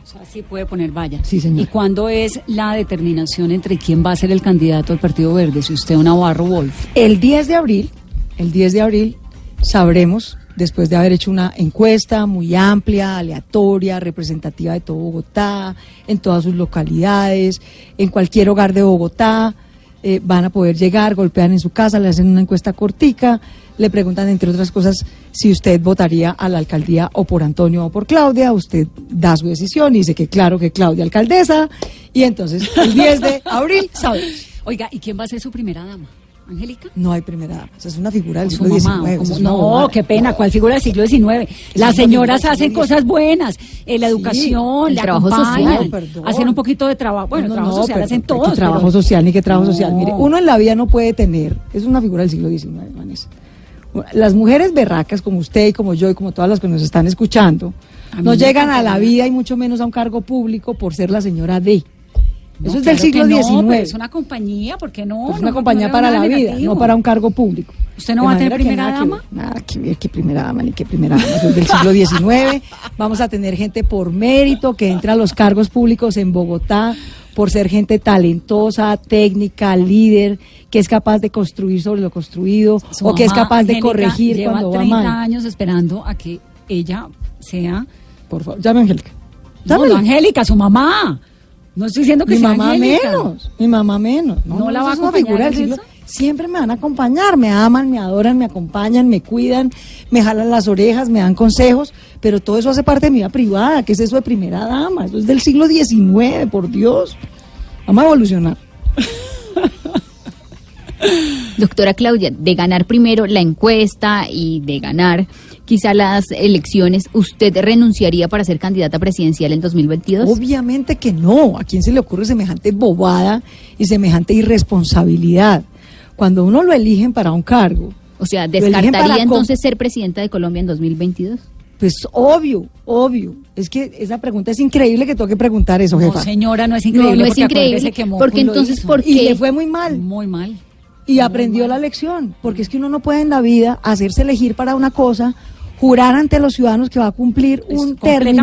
O sea, sí puede poner valla. Sí, señora. ¿Y cuándo es la determinación entre quién va a ser el candidato al Partido Verde? Si usted o Navarro Wolf. El 10 de abril, el 10 de abril, sabremos, después de haber hecho una encuesta muy amplia, aleatoria, representativa de todo Bogotá, en todas sus localidades, en cualquier hogar de Bogotá, eh, van a poder llegar, golpean en su casa, le hacen una encuesta cortica, le preguntan, entre otras cosas, si usted votaría a la alcaldía o por Antonio o por Claudia, usted da su decisión y dice que claro que Claudia alcaldesa, y entonces el 10 de abril sabemos. Oiga, ¿y quién va a ser su primera dama? ¿Angélica? No hay primera dama, esa es una figura del siglo XIX. mamá, como- no, qué pena, ¿cuál figura del siglo XIX? Las señoras hacen cosas buenas, eh, la Sí, educación, el trabajo social. Hacen un poquito de trabajo, bueno, No, trabajo social hacen ¿qué todos. trabajo pero- social ni qué trabajo social. Mire, No. uno en la vida no puede tener, es una figura del siglo XIX, Vanessa. Las mujeres berracas como usted y como yo y como todas las que nos están escuchando, no llegan a la vida y mucho menos a un cargo público por ser la señora D. No, Eso es claro del siglo que no, XIX. pero es una compañía, ¿por qué no? Pues No, una no, compañía no para la vida, negativo. no para un cargo público. ¿Usted no De va a tener que primera nada que dama? ver, Nada que ver, que primera dama ni que primera dama. Eso es del siglo XIX. Vamos a tener gente por mérito que entra a los cargos públicos en Bogotá por ser gente talentosa, técnica, líder, que es capaz de construir sobre lo construido Su o que es capaz de corregir lleva cuando va 30 mal. años esperando a que ella sea... Por favor, llame a Angélica. No, no, Angélica, su mamá. No estoy diciendo que mi sea mamá Angélica. menos, mi mamá menos. ¿No la va a acompañar figura? Siempre me van a acompañar, me aman, me adoran, me acompañan, me cuidan, me jalan las orejas, me dan consejos, pero todo eso hace parte de mi vida privada, que es eso de primera dama, eso es del siglo XIX, por Dios. Vamos a evolucionar. Doctora Claudia, de ganar primero la encuesta y de ganar quizá las elecciones, ¿usted renunciaría para ser candidata presidencial en 2022? Obviamente que no. ¿A quién se le ocurre semejante bobada y semejante irresponsabilidad? Cuando uno lo eligen para un cargo, O sea, ¿descartaría entonces ser presidenta de Colombia en 2022? Pues obvio, obvio. Es que esa pregunta es increíble que tengo que preguntar eso, No, jefa. señora, no es No, increíble. no es increíble, que porque entonces. ¿por Y qué? le fue muy mal. Muy mal. Y aprendió la lección. Porque es que uno no puede en la vida hacerse elegir para una cosa, jurar ante los ciudadanos que va a cumplir Pues, un término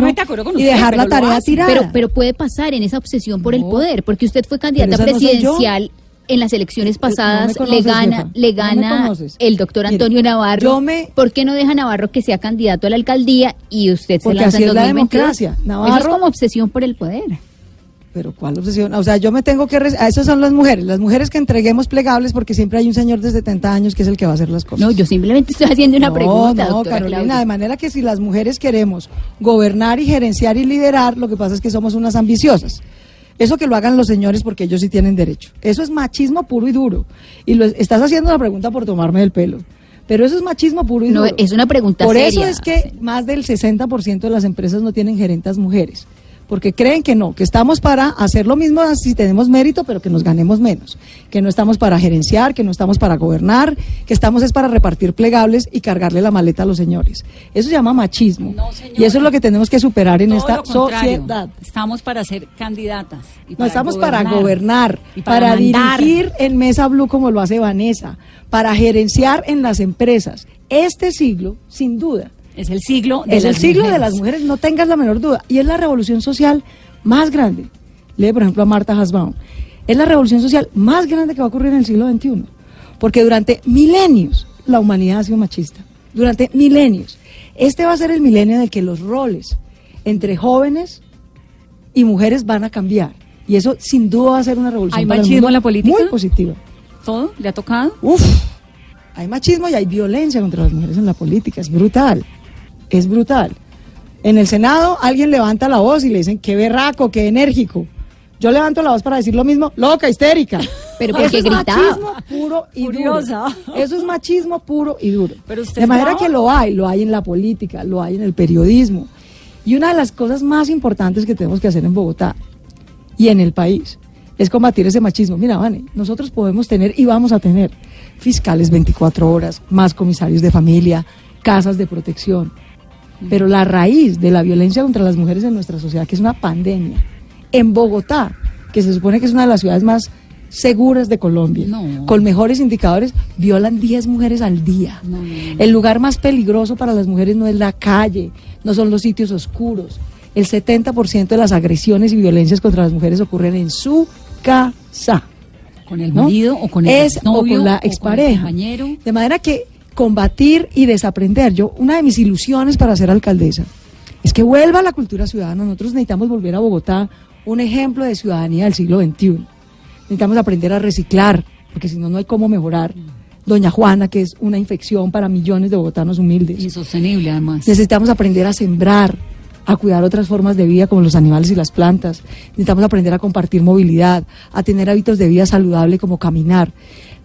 y dejar la tarea tirada. Pero, pero puede pasar en esa obsesión por el poder, porque usted fue candidata no presidencial en las elecciones Eh, no pasadas, conoces, le gana, jefa, le gana el doctor Mire, Antonio Navarro. yo me- ¿Por qué no deja a Navarro que sea candidato a la alcaldía y usted se Porque lanza así en es la 2022? democracia. Eso es como obsesión por el poder. Pero ¿cuál obsesión? O sea, yo me tengo que... A esas son las mujeres. Las mujeres que entreguemos plegables porque siempre hay un señor de 70 años que es el que va a hacer las cosas. No, yo simplemente estoy haciendo una no, pregunta, no, Carolina, Claudia. de manera que si las mujeres queremos gobernar y gerenciar y liderar, lo que pasa es que somos unas ambiciosas. Eso que lo hagan los señores porque ellos sí tienen derecho. Eso es machismo puro y duro. Y lo, estás haciendo la pregunta por tomarme del pelo. Pero eso es machismo puro y No, duro. es una pregunta Por eso es que más del 60% de las empresas no tienen gerentas mujeres. Porque creen que no, que estamos para hacer lo mismo si tenemos mérito, pero que nos ganemos menos. Que no estamos para gerenciar, que no estamos para gobernar, que estamos es para repartir plegables y cargarle la maleta a los señores. Eso se llama machismo. No, y eso es lo que tenemos que superar en Todo esta sociedad. Estamos para ser candidatas. y No estamos para gobernar, y para, mandar. dirigir en Mesa Blue como lo hace Vanessa, para gerenciar en las empresas. Este siglo, sin duda, Es el siglo de es el siglo de las mujeres, no tengas la menor duda. Y es la revolución social más grande. Lee, por ejemplo, a Marta Hasbaum. Es la revolución social más grande que va a ocurrir en el siglo XXI. Porque durante milenios la humanidad ha sido machista. Durante milenios. Este va a ser el milenio en el que los roles entre jóvenes y mujeres van a cambiar. Y eso sin duda va a ser una revolución ¿Hay para el machismo mundo en la política? muy positiva. ¿Todo? ¿Le ha tocado? Uf, hay machismo y hay violencia contra las mujeres en la política, es brutal, es brutal. En el Senado alguien levanta la voz y le dicen, qué berraco, qué enérgico. Yo levanto la voz para decir lo mismo, loca, histérica. Pero porque Eso es gritaba. machismo puro y duro. Eso es machismo puro y duro. Pero usted de manera que lo hay, lo hay en la política, lo hay en el periodismo. Y una de las cosas más importantes que tenemos que hacer en Bogotá y en el país es combatir ese machismo. Mira, Vane, nosotros podemos tener y vamos a tener fiscales 24 horas, más comisarios de familia, casas de protección. Pero la raíz de la violencia contra las mujeres en nuestra sociedad, que es una pandemia, en Bogotá, que se supone que es una de las ciudades más seguras de Colombia, No. con mejores indicadores, violan 10 mujeres al día. No, no. El lugar más peligroso para las mujeres no es la calle, no son los sitios oscuros. El 70% de las agresiones y violencias contra las mujeres ocurren en su casa. ¿Con el marido o con el es, o exnovio con la o con el expareja. De manera que combatir y desaprender. Yo, una de mis ilusiones para ser alcaldesa es que vuelva la cultura ciudadana. Nosotros necesitamos volver a Bogotá un ejemplo de ciudadanía del siglo XXI. Necesitamos aprender a reciclar, porque si no, no hay cómo mejorar. Doña Juana, que es una infección para millones de bogotanos humildes. Insostenible, además. Necesitamos aprender a sembrar, a cuidar otras formas de vida como los animales y las plantas. Necesitamos aprender a compartir movilidad, a tener hábitos de vida saludable como caminar.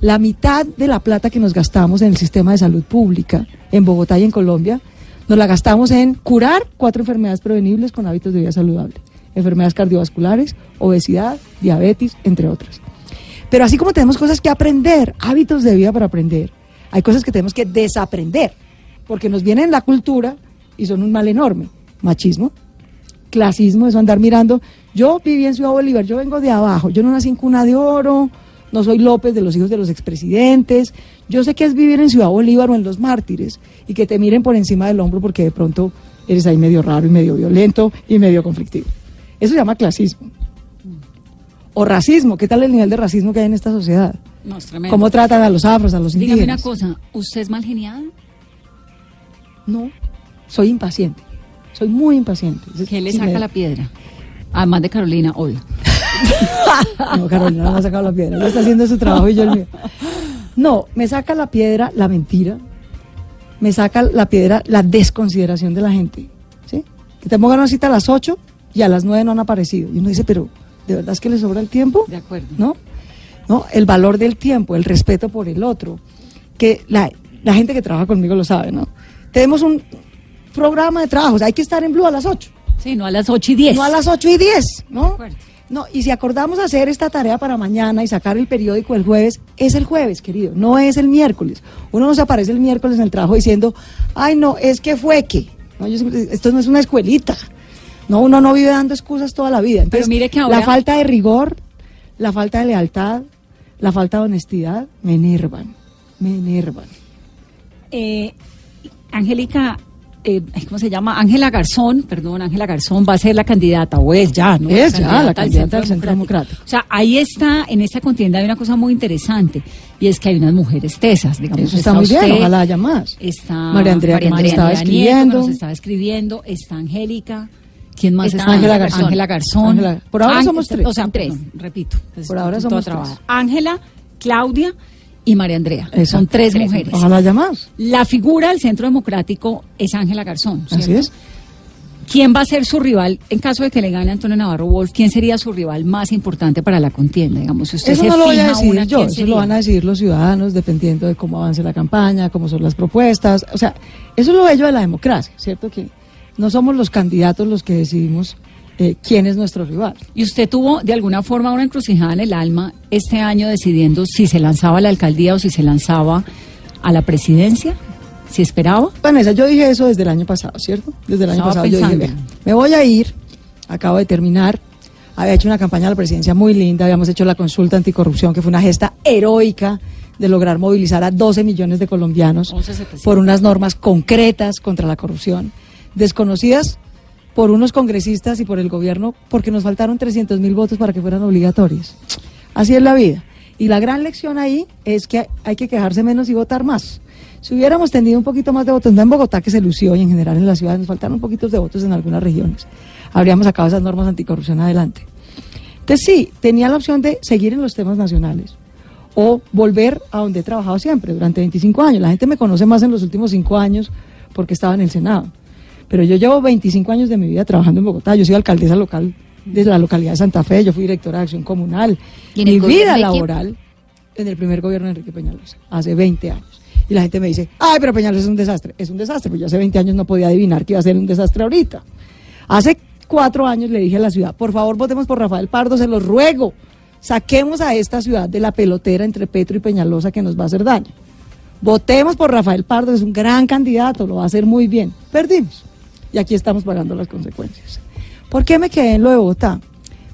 La mitad de la plata que nos gastamos en el sistema de salud pública en Bogotá y en Colombia, nos la gastamos en curar cuatro enfermedades prevenibles con hábitos de vida saludable. Enfermedades cardiovasculares, obesidad, diabetes, entre otras. Pero así como tenemos cosas que aprender, hábitos de vida para aprender, hay cosas que tenemos que desaprender, porque nos vienen en la cultura y son un mal enorme. Machismo, clasismo, eso andar mirando. Yo viví en Ciudad Bolívar, yo vengo de abajo, yo no nací en cuna de oro, no soy López de los hijos de los expresidentes. Yo sé que es vivir en Ciudad Bolívar o en Los Mártires y que te miren por encima del hombro porque de pronto eres ahí medio raro y medio violento y medio conflictivo. Eso se llama clasismo. O racismo, ¿qué tal el nivel de racismo que hay en esta sociedad? No, es tremendo. ¿Cómo tratan a los afros, a los Dígame una indígenas? cosa, ¿usted es mal geniada? No, soy impaciente. Soy muy impaciente. ¿Qué le saca me- la piedra? Además de Carolina, obvio. No, Carolina no me ha sacado la piedra. Ella está haciendo su trabajo y yo el mío. No, me saca la piedra la mentira. Me saca la piedra la desconsideración de la gente. ¿sí? Que te pongan una cita a las 8 y a las 9 no han aparecido. Y uno dice, pero ¿de verdad es que le sobra el tiempo? De acuerdo. ¿No? ¿No? El valor del tiempo, el respeto por el otro. Que la, la gente que trabaja conmigo lo sabe, ¿no? Tenemos un programa de trabajos. Hay que estar en Blue a las 8. Sí, no a las 8 y 10. No a las 8 y 10, ¿no? No, y si acordamos hacer esta tarea para mañana y sacar el periódico el jueves, es el jueves, querido, no es el miércoles. Uno no se aparece el miércoles en el trabajo diciendo, ay, no, es que fue que. No, yo siempre- esto no es una escuelita. No, uno no vive dando excusas toda la vida. Entonces, mire que ahora- la falta de rigor, la falta de lealtad, la falta de honestidad, me enervan, me enervan. Eh, Angélica, eh, ¿cómo se llama? Ángela Garzón, perdón, Ángela Garzón va a ser la candidata, o es ya, ¿no? Es ya la candidata del Centro Democrático. O sea, ahí está, en esta contienda hay una cosa muy interesante, y es que hay unas mujeres tesas, digamos. Eso está muy bien, ojalá haya más. Está María Andrea María Andrea estaba Nieto, escribiendo. que nos estaba escribiendo, está Angélica. ¿Quién más Está? Ángela Garzón. Ángela Garzón. Ángela- por ahora somos tres. O sea, Tres. perdón, repito. pues, Por ahora somos tres. Ángela, Claudia y María Andrea. Son Exacto. tres Tres mujeres. Ojalá haya más. La figura del Centro Democrático es Ángela Garzón. Así ¿cierto? es. ¿Quién va a ser su rival en caso de que le gane Antonio Navarro Wolf? ¿Quién sería su rival más importante para la contienda? Digamos, si usted Eso se no lo voy a decidir una, yo, ¿quién eso sería? lo van a decidir los ciudadanos dependiendo de cómo avance la campaña, cómo son las propuestas. O sea, eso es lo bello de la democracia, ¿cierto? Que no somos los candidatos los que decidimos eh, quién es nuestro rival. ¿Y usted tuvo de alguna forma una encrucijada en el alma este año decidiendo si se lanzaba a la alcaldía o si se lanzaba a la presidencia? ¿Si esperaba? Vanessa, yo dije eso desde el año pasado, ¿cierto? Desde el año Estaba pasado yo dije, vea, me voy a ir, acabo de terminar, había hecho una campaña a la presidencia muy linda, habíamos hecho la consulta anticorrupción, que fue una gesta heroica de lograr movilizar a 12 millones de colombianos 11.700. por unas normas concretas contra la corrupción, desconocidas por unos congresistas y por el gobierno, porque nos faltaron 300 mil votos para que fueran obligatorios. Así es la vida. Y la gran lección ahí es que hay que quejarse menos y votar más. Si hubiéramos tenido un poquito más de votos, no en Bogotá que se lució y en general en la ciudad, nos faltaron un poquito de votos en algunas regiones, habríamos sacado esas normas anticorrupción adelante. Entonces sí, tenía la opción de seguir en los temas nacionales o volver a donde he trabajado siempre, durante 25 años. La gente me conoce más en los últimos 5 años porque estaba en el Senado. Pero yo llevo 25 años de mi vida trabajando en Bogotá. Yo soy alcaldesa local de la localidad de Santa Fe, yo fui directora de acción comunal. ¿Y mi vida laboral en el primer gobierno de Enrique Peñalosa, hace 20 años. Y la gente me dice, ay, pero Peñalosa es un desastre. Es un desastre, pero yo hace 20 años no podía adivinar que iba a ser un desastre ahorita. Hace cuatro años le dije a la ciudad, por favor votemos por Rafael Pardo, se los ruego. Saquemos a esta ciudad de la pelotera entre Petro y Peñalosa que nos va a hacer daño. Votemos por Rafael Pardo, es un gran candidato, lo va a hacer muy bien. Perdimos. Y aquí estamos pagando las consecuencias. ¿Por qué me quedé en lo de Bogotá?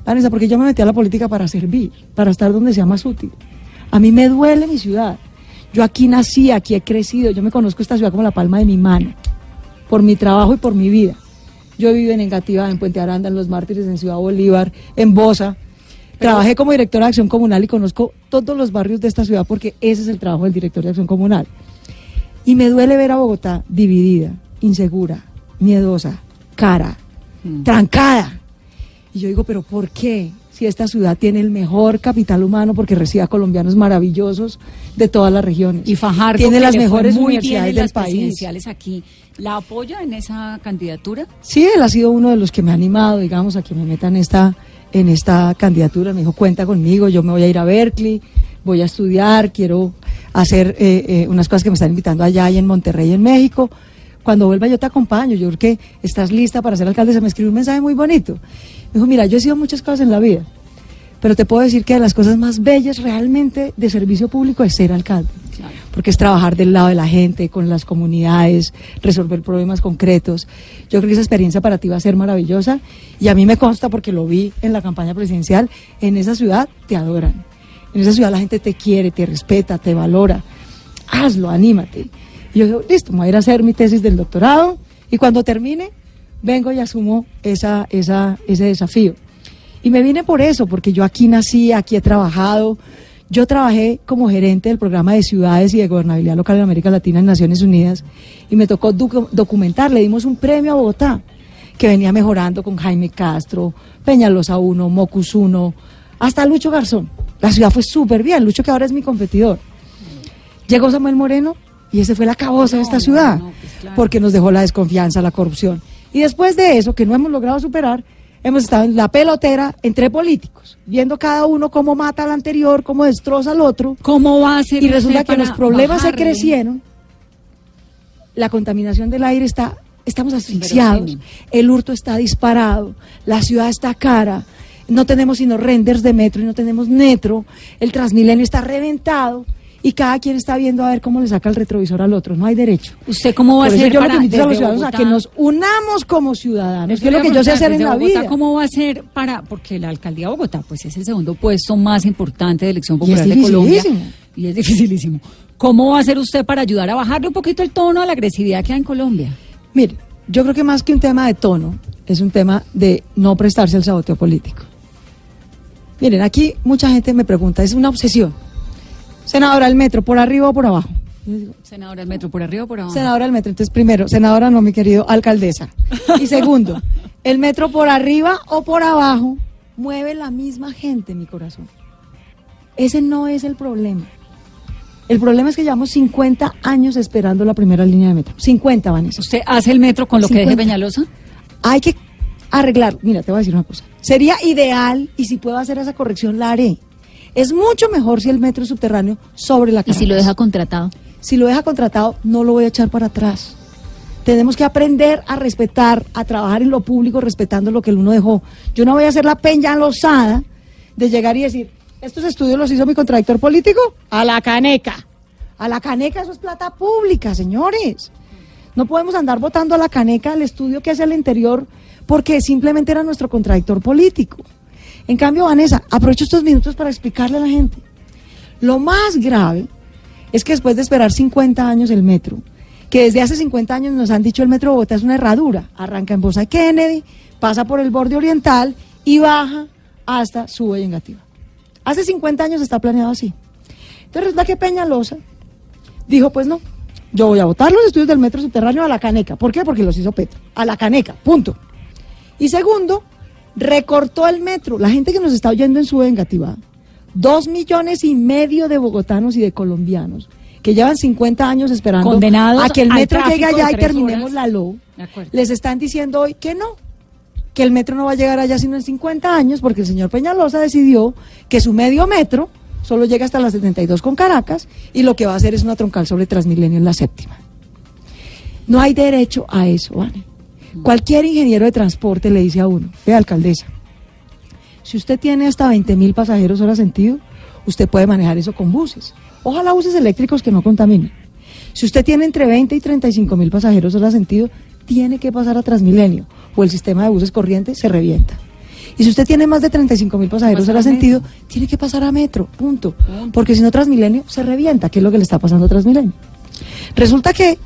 Vanessa, porque yo me metí a la política para servir, para estar donde sea más útil. A mí me duele mi ciudad. Yo aquí nací, aquí he crecido, yo me conozco esta ciudad como la palma de mi mano, por mi trabajo y por mi vida. Yo vivo en Engativá, en Puente Aranda, en Los Mártires, en Ciudad Bolívar, en Bosa. Trabajé como directora de Acción Comunal y conozco todos los barrios de esta ciudad porque ese es el trabajo del director de Acción Comunal. Y me duele ver a Bogotá dividida, insegura, miedosa, cara, trancada. Y yo digo, pero ¿por qué? Si esta ciudad tiene el mejor capital humano porque recibe a colombianos maravillosos de todas las regiones. Y Fajardo tiene las mejores muy bien universidades en del las país. presidenciales aquí. ¿La apoya en esa candidatura? Sí, él ha sido uno de los que me ha animado, digamos, a que me meta en esta, en esta candidatura. Me dijo, cuenta conmigo, yo me voy a ir a Berkeley, voy a estudiar, quiero hacer eh, eh, unas cosas que me están invitando allá y en Monterrey, en México. Cuando vuelva yo te acompaño, yo creo que estás lista para ser alcaldesa. Me escribió un mensaje muy bonito. Me dijo, mira, yo he sido muchas cosas en la vida, pero te puedo decir que de las cosas más bellas realmente de servicio público es ser alcalde. Porque es trabajar del lado de la gente, con las comunidades, resolver problemas concretos. Yo creo que esa experiencia para ti va a ser maravillosa y a mí me consta porque lo vi en la campaña presidencial. En esa ciudad te adoran. En esa ciudad la gente te quiere, te respeta, te valora. Hazlo, anímate. Y yo digo, listo, me voy a ir a hacer mi tesis del doctorado y cuando termine, vengo y asumo esa, esa, ese desafío. Y me vine por eso, porque yo aquí nací, aquí he trabajado. Yo trabajé como gerente del programa de ciudades y de gobernabilidad local en América Latina en Naciones Unidas y me tocó docu- documentar, le dimos un premio a Bogotá que venía mejorando con Jaime Castro, Peñalosa 1, Mocus 1, hasta Lucho Garzón. La ciudad fue súper bien, Lucho que ahora es mi competidor. Llegó Samuel Moreno y ese fue la cabosa de esta ciudad, pues claro. porque nos dejó la desconfianza, la corrupción. Y después de eso, que no hemos logrado superar, hemos estado en la pelotera entre políticos, viendo cada uno cómo mata al anterior, cómo destroza al otro. ¿Cómo va a ser Y resulta que los problemas se crecieron, la contaminación del aire está, estamos asfixiados, el hurto está disparado, la ciudad está cara, no tenemos sino renders de metro y no tenemos metro, el Transmilenio está reventado y cada quien está viendo a ver cómo le saca el retrovisor al otro, no hay derecho. ¿Usted cómo va Por a hacer yo lo para que invito a los ciudadanos a Bogotá- que nos unamos como ciudadanos, que es lo a que yo sé hacer en la Bogotá, vida. ¿Cómo va a ser para, porque la alcaldía de Bogotá, pues es el segundo puesto más importante de elección Y es popular de Colombia. dificilísimo. Y es dificilísimo. ¿Cómo va a hacer usted para ayudar a bajarle un poquito el tono a la agresividad que hay en Colombia? Mire, yo creo que más que un tema de tono, es un tema de no prestarse al saboteo político. Miren, aquí mucha gente me pregunta, es una obsesión. Senadora, ¿el metro por arriba o por abajo? Senadora del metro, ¿por arriba o por abajo? Senadora, el metro. Entonces, primero, senadora, no, mi querido, alcaldesa. Y segundo, el metro por arriba o por abajo mueve la misma gente, mi corazón. Ese no es el problema. El problema es que llevamos 50 años esperando la primera línea de metro. 50, Vanessa. ¿Usted hace el metro con lo que deje 50. Peñalosa? Hay que arreglar. Mira, te voy a decir una cosa. Sería ideal y si puedo hacer esa corrección, la haré. Es mucho mejor si el metro es subterráneo sobre la Y si lo Caracas. deja contratado. Si lo deja contratado, no lo voy a echar para atrás. Tenemos que aprender a respetar, a trabajar en lo público respetando lo que el uno dejó. Yo no voy a hacer la peña losada de llegar y decir, estos estudios los hizo mi contradictor político a la caneca. A la caneca eso es plata pública, señores. No podemos andar votando a la caneca el estudio que hace al interior porque simplemente era nuestro contradictor político. En cambio, Vanessa, aprovecho estos minutos para explicarle a la gente. Lo más grave es que después de esperar 50 años el metro, que desde hace 50 años nos han dicho el metro Bogotá es una herradura, arranca en Bosa Kennedy, pasa por el borde oriental y baja hasta Sube y. Hace 50 años está planeado así. Entonces resulta que Peñalosa dijo, pues no, yo voy a votar los estudios del metro subterráneo a la caneca. ¿Por qué? Porque los hizo Petro. A la caneca, punto. Y segundo, recortó el metro. La gente que nos está oyendo en su vengativa, dos millones y medio de bogotanos y de colombianos que llevan 50 años esperando Condenados a que el metro llegue allá y terminemos horas. la LO, les están diciendo hoy que no, que el metro no va a llegar allá sino en 50 años porque el señor Peñalosa decidió que su medio metro solo llega hasta las 72 con Caracas y lo que va a hacer es una troncal sobre Transmilenio en la séptima. No hay derecho a eso, ¿vale? Cualquier ingeniero de transporte le dice a uno, vea alcaldesa, si usted tiene hasta 20 mil pasajeros hora sentido, usted puede manejar eso con buses. Ojalá buses eléctricos que no contaminen. Si usted tiene entre 20 y 35 mil pasajeros hora sentido, tiene que pasar a Transmilenio o el sistema de buses corriente se revienta. Y si usted tiene más de 35 mil pasajeros hora sentido, tiene que pasar a metro, punto. Porque si no Transmilenio se revienta, que es lo que le está pasando a Transmilenio. Resulta que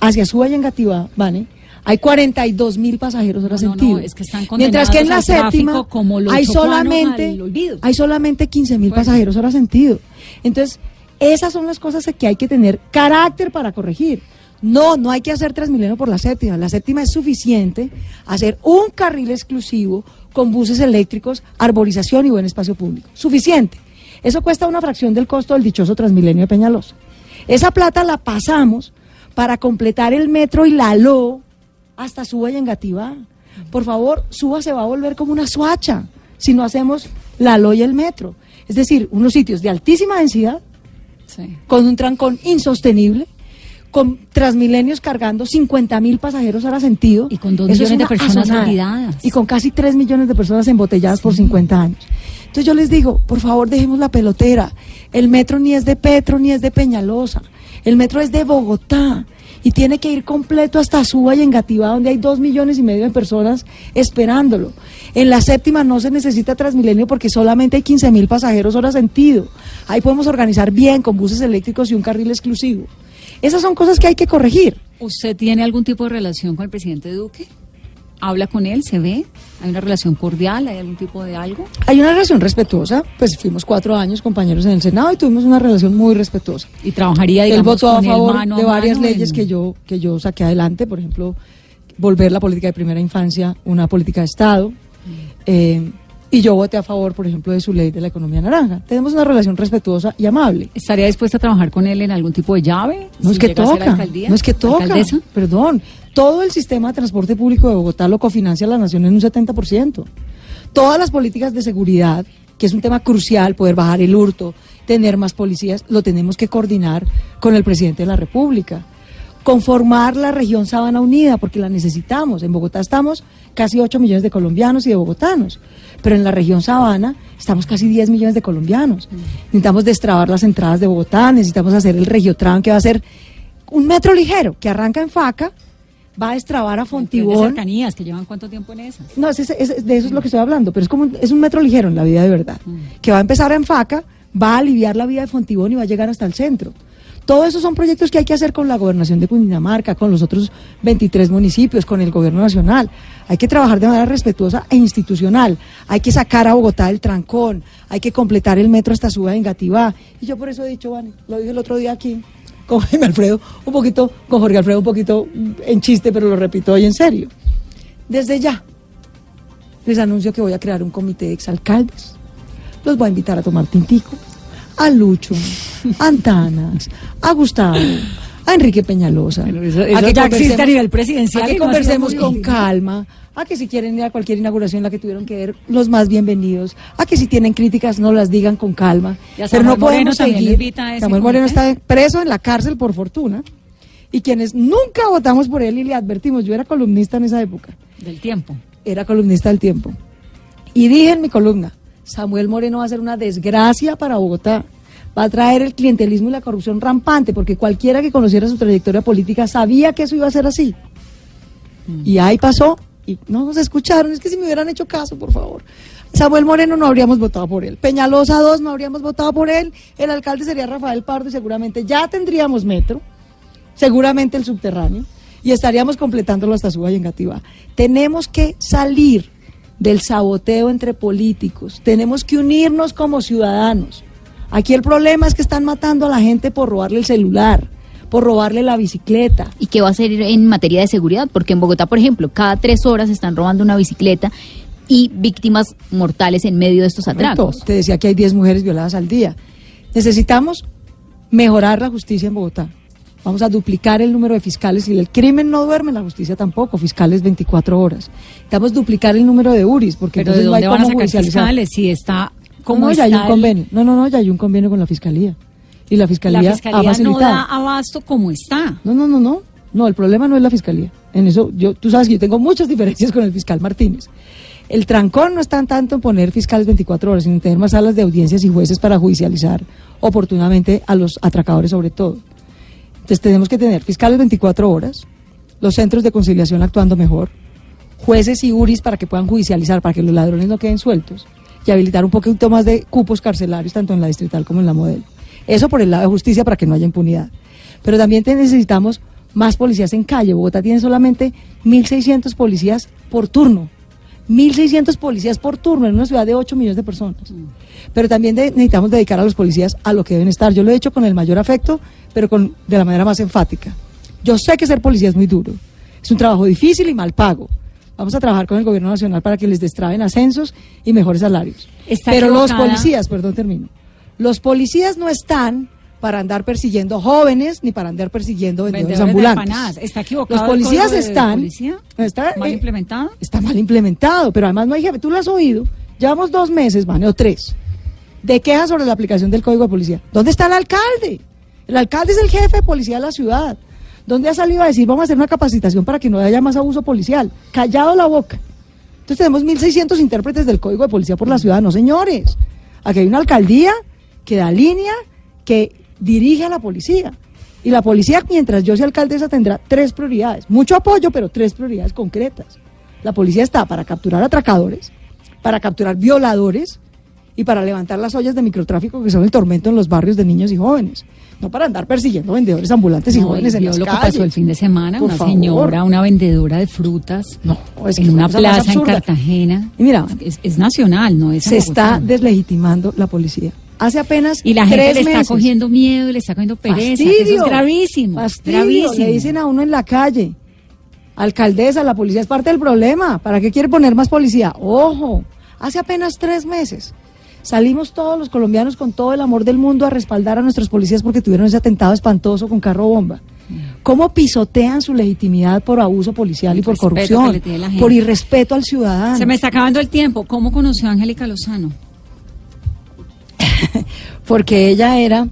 hacia Suba y Engativá, ¿vale? Hay 42 mil pasajeros No, no, no, sentido. es que están Mientras que en la séptima como hay solamente, hay solamente 15 mil Bueno. pasajeros hora sentido. Entonces, esas son las cosas que hay que tener carácter para corregir. No, no hay que hacer Transmilenio por la séptima. La séptima es suficiente hacer un carril exclusivo con buses eléctricos, arborización y buen espacio público. Suficiente. Eso cuesta una fracción del costo del dichoso Transmilenio de Peñalosa. Esa plata la pasamos para completar el metro y la LO hasta Suba y Engativá. Por favor, Suba se va a volver como una suacha si no hacemos la LO y el metro. Es decir, unos sitios de altísima densidad, Sí. con un trancón insostenible, con Transmilenios cargando 50 mil pasajeros hora sentido. Y con millones de personas olvidadas. Y con casi 3 millones de personas embotelladas por 50 años. Entonces yo les digo, por favor, dejemos la pelotera. El metro ni es de Petro ni es de Peñalosa. El metro es de Bogotá. Y tiene que ir completo hasta Suba y Engativá, donde hay dos millones y medio de personas esperándolo. En la séptima no se necesita Transmilenio porque solamente hay 15 mil pasajeros hora sentido. Ahí podemos organizar bien con buses eléctricos y un carril exclusivo. Esas son cosas que hay que corregir. ¿Usted tiene algún tipo de relación con el presidente Duque? ¿Habla con él? ¿Se ve? ¿Hay una relación cordial? ¿Hay algún tipo de algo? Hay una relación respetuosa, pues fuimos cuatro años compañeros en el Senado y tuvimos una relación muy respetuosa. Y trabajaría, Él digamos, votó a él favor mano a de varias mano leyes en- que yo que yo saqué adelante, por ejemplo, volver la política de primera infancia una política de Estado. eh, y yo voté a favor, por ejemplo, de su ley de la economía naranja. Tenemos una relación respetuosa y amable. ¿Estaría dispuesta a trabajar con él en algun tipo de llave? No es que toca, no es que toca, ¿Alcaldesa? perdón. Todo el sistema de transporte público de Bogotá lo cofinancia la nación en un 70%. Todas las políticas de seguridad, que es un tema crucial, poder bajar el hurto, tener más policías, lo tenemos que coordinar con el presidente de la República. conformar la región Sabana Unida, porque la necesitamos. En Bogotá estamos casi 8 millones de colombianos y de bogotanos, pero en la región Sabana estamos casi 10 millones de colombianos. Necesitamos destrabar las entradas de Bogotá, necesitamos hacer el Regiotran, que va a ser un metro ligero, que arranca en Faca, va a destrabar a De Fontibón. cercanías, que llevan cuánto tiempo en esas. No, ese- ese- de eso es lo que estoy hablando, pero es como un, es un metro ligero en la vida de verdad, que va a empezar en Faca, va a aliviar la vida de Fontibón y va a llegar hasta el centro. Todo eso son proyectos que hay que hacer con la gobernación de Cundinamarca, con los otros 23 municipios, con el gobierno nacional. Hay que trabajar de manera respetuosa e institucional. Hay que sacar a Bogotá del trancón. Hay que completar el metro hasta Suba en Gativá. Y yo por eso he dicho, Vane, lo dije el otro día aquí con Jaime Alfredo, un poquito, con Jorge Alfredo un poquito en chiste, pero lo repito hoy en serio. Desde ya, les anuncio que voy a crear un comité de exalcaldes. Los voy a invitar a tomar tintico. A Lucho, a Antanas, a Gustavo, a Enrique Peñalosa. Eso- a que ya existe a nivel presidencial A que conversemos con calma. A que si quieren ir a cualquier inauguración la que tuvieron que ver, los más bienvenidos. A que si tienen críticas no las digan con calma. Pero no Samuel podemos seguir. Samuel Moreno está preso en la cárcel por fortuna. Y quienes nunca votamos por él y le advertimos, yo era columnista en esa época Del tiempo. era columnista del tiempo. Y dije en mi columna, Samuel Moreno va a ser una desgracia para Bogotá. Va a traer el clientelismo y la corrupción rampante, porque cualquiera que conociera su trayectoria política sabía que eso iba a ser así. Y ahí pasó, y no nos escucharon, es que si me hubieran hecho caso, por favor. Samuel Moreno no habríamos votado por él. Peñalosa 2 no habríamos votado por él. El alcalde sería Rafael Pardo y seguramente ya tendríamos metro seguramente el subterráneo, y estaríamos completándolo hasta Suba y en Gativá. Tenemos que salir del saboteo entre políticos, tenemos que unirnos como ciudadanos. Aquí el problema es que están matando a la gente por robarle el celular, por robarle la bicicleta. ¿Y qué va a hacer en materia de seguridad? Porque en Bogotá, por ejemplo, cada tres horas están robando una bicicleta y víctimas mortales en medio de estos atracos. Te decía que hay 10 mujeres violadas al día. Necesitamos mejorar la justicia en Bogotá. Vamos a duplicar el número de fiscales. Si el crimen no duerme, la justicia tampoco. Fiscales 24 horas. Necesitamos duplicar el número de URIs, porque Pero ¿de entonces no hay dónde van a cómo sacar judicializar. fiscales si está como no, ya hay un convenio. No, no, no, ya hay un convenio con la fiscalía. Y la fiscalía, La ha fiscalía no facilitado. da abasto como está. No, no, no, no. No, el problema no es la fiscalía. En eso, yo, tú sabes que yo tengo muchas diferencias con el fiscal Martínez. El trancón no está tanto en poner fiscales 24 horas, sino en tener más salas de audiencias y jueces para judicializar oportunamente a los atracadores sobre todo. Entonces tenemos que tener fiscales 24 horas, los centros de conciliación actuando mejor, jueces y URIs para que puedan judicializar, para que los ladrones no queden sueltos y habilitar un poquito más de cupos carcelarios tanto en la distrital como en la modelo. Eso por el lado de justicia para que no haya impunidad. Pero también necesitamos más policías en calle. Bogotá tiene solamente 1.600 policías por turno. 1.600 policías por turno en una ciudad de 8 millones de personas. Pero también necesitamos dedicar a los policías a lo que deben estar. Yo lo he hecho con el mayor afecto, pero con, de la manera más enfática. Yo sé que ser policía es muy duro. Es un trabajo difícil y mal pago. Vamos a trabajar con el gobierno nacional para que les destraben ascensos y mejores salarios. Está Pero los policías, perdón, termino. Los policías no están para andar persiguiendo jóvenes ni para andar persiguiendo vendedores, Vendedores de ambulantes. empanadas. ¿Está equivocado Los policías de están policía? está, ¿Mal eh, implementado? Está mal implementado, pero además no hay jefe. Tú lo has oído. Llevamos dos meses, Vane, o tres, de quejas sobre la aplicación del código de policía. ¿Dónde está el alcalde? El alcalde es el jefe de policía de la ciudad. ¿Dónde ha salido a decir vamos a hacer una capacitación para que no haya más abuso policial? Callado la boca. Entonces tenemos 1.600 intérpretes del código de policía por la ciudad. No, señores. Aquí hay una alcaldía que da línea, que dirige a la policía. Y la policía, mientras yo sea alcaldesa, tendrá tres prioridades. Mucho apoyo, pero tres prioridades concretas. La policía está para capturar atracadores, para capturar violadores y para levantar las ollas de microtráfico que son el tormento en los barrios de niños y jóvenes. No para andar persiguiendo vendedores ambulantes y No, jóvenes en las lo que pasó el fin de semana, Por una favor. señora, una vendedora de frutas No, es que en una plaza en. Cartagena. Y mira, es, es nacional, no es se está deslegitimando la policía. Hace apenas Y la gente tres le está meses. cogiendo miedo, le está cogiendo pereza. que Eso es gravísimo. Fastidio, gravísimo. Le dicen a uno en la calle, alcaldesa, la policía es parte del problema. ¿Para qué quiere poner más policía? Ojo, hace apenas tres meses salimos todos los colombianos con todo el amor del mundo a respaldar a nuestros policías porque tuvieron ese atentado espantoso con carro bomba. ¿Cómo pisotean su legitimidad por abuso policial y por corrupción? Por irrespeto al ciudadano. Se me está acabando el tiempo. ¿Cómo conoció a Angélica Lozano? porque ella era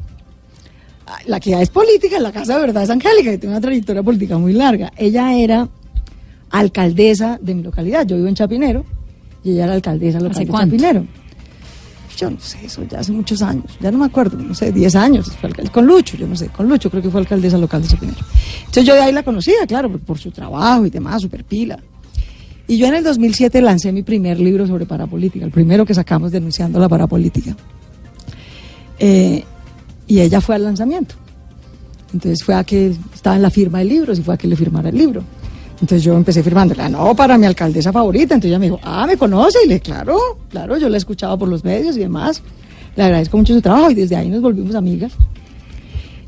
la que ya es política, la Casa de Verdad es Angélica, que tiene una trayectoria política muy larga. Ella era alcaldesa de mi localidad. Yo vivo en Chapinero y ella era alcaldesa local ¿Hace de? Chapinero. Yo no sé, eso ya hace muchos años, ya no me acuerdo, no sé, 10 años, fue alcal- con Lucho, yo no sé, con Lucho creo que fue alcaldesa local de Chapinero. Entonces yo de ahí la conocía, claro, por, su trabajo y demás, super pila. Y yo en el 2007 lancé mi primer libro sobre parapolítica, el primero que sacamos denunciando la parapolítica. Eh, y ella fue al lanzamiento. Entonces fue a que estaba en la firma del libro, y fue a que le firmara el libro. Entonces yo empecé firmándole, "Ah, no, para mi alcaldesa favorita. Entonces ella me dijo, ah, ¿me conoce? Y le claro, claro, yo la he escuchado por los medios y demás. Le agradezco mucho su trabajo y desde ahí nos volvimos amigas.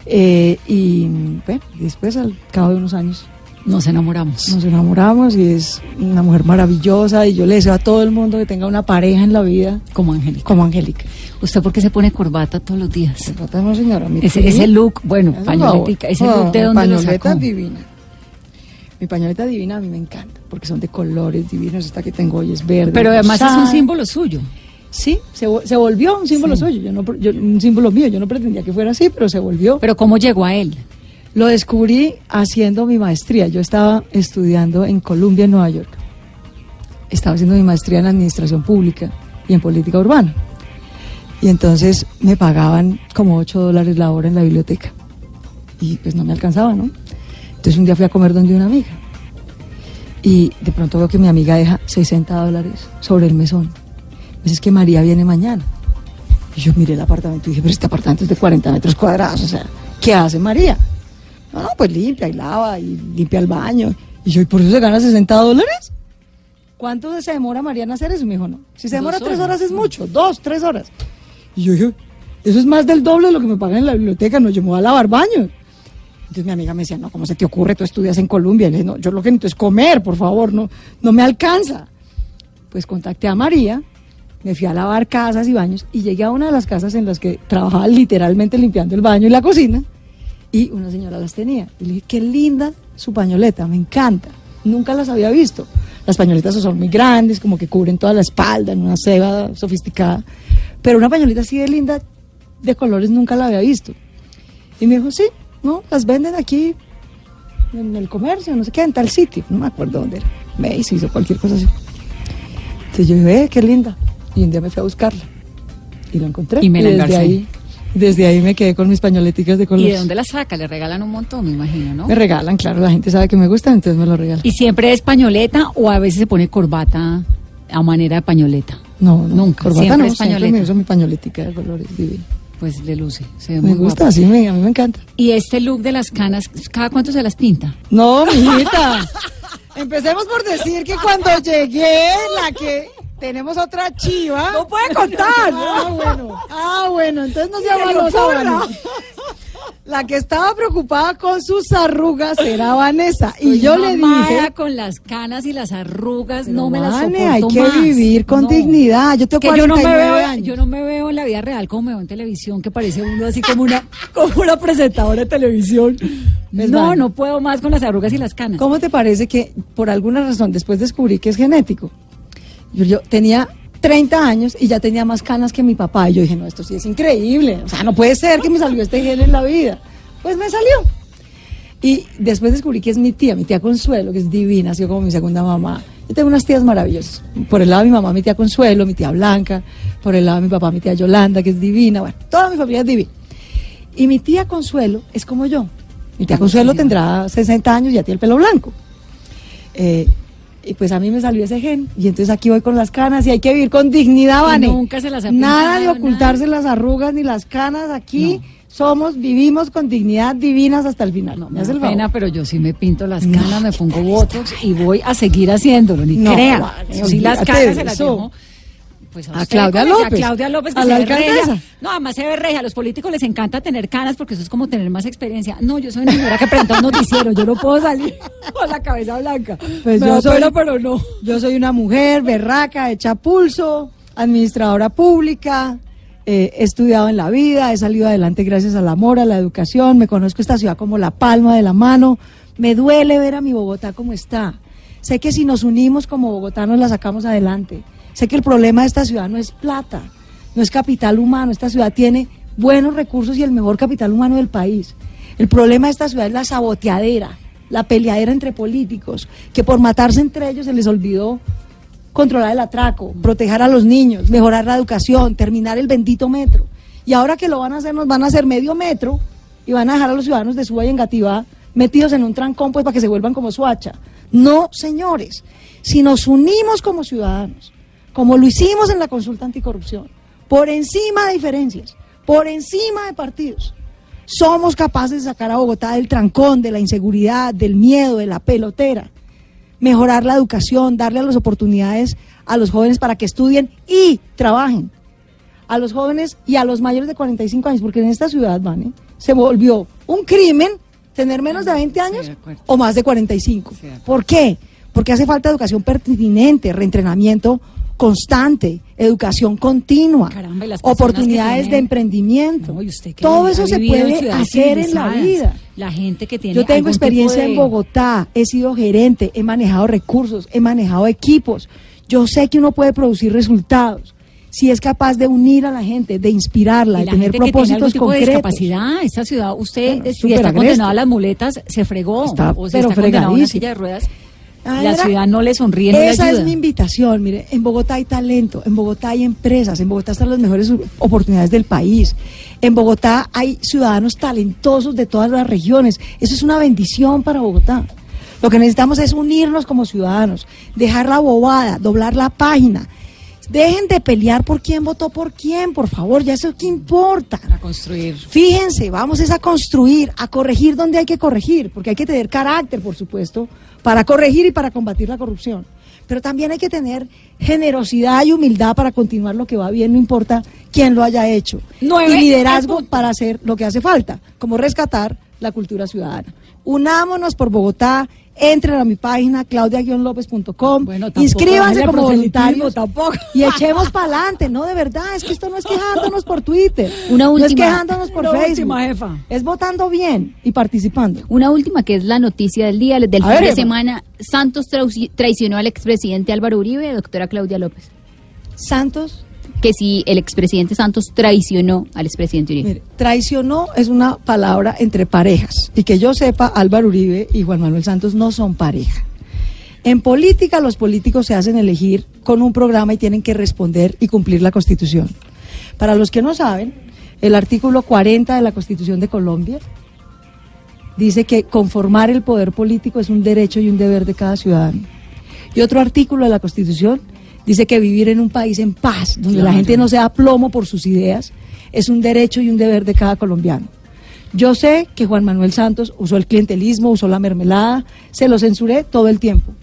Eh, y bueno, después al cabo de unos años Nos enamoramos. nos enamoramos y es una mujer maravillosa y yo le deseo a todo el mundo que tenga una pareja en la vida Como Angélica. como Angélica. ¿Usted por qué se pone corbata todos los días? Trata no, señora. mi Ese, look, bueno, favor. ese look de mi dónde lo sacó. divina. Mi pañoleta divina a mí me encanta porque son de colores divinos. Esta que tengo hoy es verde. Pero además es un símbolo suyo. Sí, se, se volvió un símbolo Sí. suyo. Yo no, yo- un símbolo mío. Yo no pretendía que fuera así, pero se volvió. Pero ¿cómo llegó a él? Lo descubrí haciendo mi maestría. Yo estaba estudiando en Columbia, en Nueva York. Estaba haciendo mi maestría en administración pública y en política urbana. Y entonces me pagaban como 8 dólares la hora en la biblioteca. Y pues no me alcanzaba, ¿no? Entonces un día fui a comer donde una amiga. Y de pronto veo que mi amiga deja 60 dólares sobre el mesón. Me dice, es que María viene mañana. Y yo miré el apartamento y dije, pero este apartamento es de 40 metros cuadrados. O sea, ¿qué hace María? No, no, pues limpia y lava y limpia el baño. Y yo, ¿y por eso se gana 60 dólares? ¿Cuánto se demora María en hacer eso? Me dijo, no. Si se demora tres horas. horas es mucho, dos, tres horas. Y yo dije, eso es más del doble de lo que me pagan en la biblioteca, no, yo me voy a lavar baño. Entonces mi amiga me decía, no, ¿cómo se te ocurre? Tú estudias en Colombia. Y le dije, no, yo lo que necesito es comer, por favor, no, no me alcanza. Pues contacté a María, me fui a lavar casas y baños y llegué a una de las casas en las que trabajaba literalmente limpiando el baño y la cocina y una señora las tenía. Y le dije, qué linda su pañoleta, me encanta. Nunca las había visto. Las pañoletas son muy grandes, como que cubren toda la espalda, en una seda sofisticada. Pero una pañoleta así de linda, de colores, nunca la había visto. Y me dijo, sí, ¿no? Las venden aquí en el comercio, no sé qué, en tal sitio. No me acuerdo dónde era. Macy's o cualquier cosa así. Entonces yo dije, eh, qué linda. Y un día me fui a buscarla. Y la encontré. Y me la desde engarcé. ahí, desde ahí me quedé con mis pañoleticas de color. ¿Y de dónde la saca? Le regalan un montón, me imagino, ¿no? Me regalan, claro, la gente sabe que me gustan, entonces me lo regalan. ¿Y siempre es pañoleta o a veces se pone corbata a manera de pañoleta? No, no, Nunca, corbata siempre no, es siempre pañoleta. me uso mi pañoletica de colores. Pues le luce, se ve Me muy gusta, guapa. sí, me- a mí me encanta. ¿Y este look de las canas, cada cuánto se las pinta? No, mijita. Empecemos por decir que cuando llegué, la que tenemos otra chiva. No puede contar. Ah, bueno. Ah, bueno, entonces no se llama Vanessa. La que estaba preocupada con sus arrugas era Vanessa. Y yo le dije. con las canas y las arrugas, "Pero, no me las soporto hay que más". vivir con No. dignidad. Yo tengo que yo no me 49 veo, años. yo no me veo en la vida real como me veo en televisión, que parece uno así como una, como una presentadora de televisión. Pues no, no puedo más con las arrugas y las canas. ¿Cómo te parece que por alguna razón después descubrí que es genético? Yo, yo tenía 30 años y ya tenía más canas que mi papá. Y yo dije, no, esto sí es increíble. O sea, no puede ser que me salió este gen en la vida. Pues me salió. Y después descubrí que es mi tía, mi tía Consuelo, que es divina, ha sido como mi segunda mamá. Yo tengo unas tías maravillosas. Por el lado de mi mamá, mi tía Consuelo, mi tía Blanca. Por el lado de mi papá, mi tía Yolanda, que es divina. Bueno, toda mi familia es divina. Y mi tía Consuelo es como yo. Mi tía Consuelo tendrá 60 años y ya tiene el pelo blanco. Eh, y pues a mí me salió ese gen. Y entonces aquí voy con las canas y hay que vivir con dignidad, Vane. nunca se las Nada de ocultarse las arrugas ni las canas. Aquí somos, vivimos con dignidad divinas hasta el final. No, ¿Me hace el favor? pena, pero yo sí me pinto las canas, me pongo botox y voy a seguir haciéndolo, ni No, crea. Eso sí, las canas se las eso. Pues A usted, Claudia cómese López. A Claudia López, que A se la ve regia. No, además se ve regia. A los políticos les encanta tener canas porque eso es como tener más experiencia. No, yo soy una señora que presenta un noticiero. Yo no puedo salir con la cabeza blanca. Pues Me yo soy- pena, pero no. Yo soy una mujer berraca, hecha pulso, administradora pública, eh, he estudiado en la vida, he salido adelante gracias al amor, a la educación, me conozco esta ciudad como la palma de la mano, me duele ver a mi Bogotá como está. Sé que si nos unimos como bogotanos la sacamos adelante. Sé que el problema de esta ciudad no es plata, no es capital humano, esta ciudad tiene buenos recursos y el mejor capital humano del país. El problema de esta ciudad es la saboteadera, la peleadera entre políticos, que por matarse entre ellos se les olvidó controlar el atraco, proteger a los niños, mejorar la educación, terminar el bendito metro. Y ahora que lo van a hacer, nos van a hacer medio metro y van a dejar a los ciudadanos de Suba y Engativá metidos en un trancón pues para que se vuelvan como Suacha. No, señores, si nos unimos como ciudadanos, como lo hicimos en la consulta anticorrupción, por encima de diferencias, por encima de partidos, somos capaces de sacar a Bogotá del trancón, de la inseguridad, del miedo, de la pelotera, mejorar la educación, darle las oportunidades a los jóvenes para que estudien y trabajen. A los jóvenes y a los mayores de 45 años, porque en esta ciudad, se volvió un crimen tener menos de 20 años de o más de 45. Sí, de. ¿Por qué? Porque hace falta educación pertinente, reentrenamiento constante, educación continua, Caramba, oportunidades de emprendimiento. No, usted Todo eso se puede hacer en la vida. La gente que tiene Yo tengo experiencia de- en Bogotá, he sido gerente, he manejado recursos, he manejado equipos. Yo sé que uno puede producir resultados si es capaz de unir a la gente, de inspirarla, Y de tener gente que tiene propósitos tipo de concretos. discapacidad, esta ciudad, usted Bueno, si está condenado a las muletas, se fregó. Está, o si pero está condenado a una silla de ruedas, Ah, la era- ciudad no le sonríe, no le Esa ayuda. es mi invitación. Mire, en Bogotá hay talento, en Bogotá hay empresas, en Bogotá están las mejores oportunidades del país. En Bogotá hay ciudadanos talentosos de todas las regiones. Eso es una bendición para Bogotá. Lo que necesitamos es unirnos como ciudadanos, dejar la bobada, doblar la página. Dejen de pelear por quién votó por quién, por favor, ya eso qué importa. a construir. Fíjense, vamos es a construir, a corregir donde hay que corregir, porque hay que tener carácter, por supuesto, para corregir y para combatir la corrupción. Pero también hay que tener generosidad y humildad para continuar lo que va bien, no importa quién lo haya hecho. Nueve y liderazgo para hacer lo que hace falta, como rescatar la cultura ciudadana. Unámonos por Bogotá, entren a mi página claudia-lópez.com, Bueno, inscríbanse como voluntarios tampoco. y echemos para adelante, no de verdad, es que esto no es quejándonos por Twitter, Una no es última- quejándonos por una Facebook, última, jefa. es votando bien y participando. Una última que es la noticia del día, del A fin ver, de semana. Santos traici- traicionó al expresidente Álvaro Uribe, doctora Claudia López. Santos, Que si el expresidente Santos traicionó al expresidente Uribe. traicionó es una palabra entre parejas y que yo sepa, Álvaro Uribe y Juan Manuel Santos no son pareja. En política los políticos se hacen elegir con un programa y tienen que responder y cumplir la Constitución. Para los que no saben, el artículo 40 de la Constitución de Colombia dice que conformar el poder político es un derecho y un deber de cada ciudadano. Y otro artículo de la Constitución dice que vivir en un país en paz, donde la gente no se da plomo por sus ideas, es un derecho y un deber de cada colombiano. Yo sé que Juan Manuel Santos usó el clientelismo, usó la mermelada, se lo censuré todo el tiempo.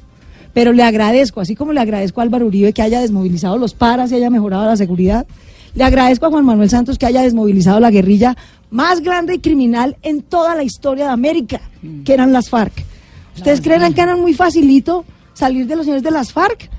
Pero le agradezco, así como le agradezco a Álvaro Uribe que haya desmovilizado los paras y haya mejorado la seguridad, le agradezco a Juan Manuel Santos que haya desmovilizado la guerrilla más grande y criminal en toda la historia de América, que eran las FARC. ¿Ustedes creen que eran muy facilito salir de los señores de las FARC?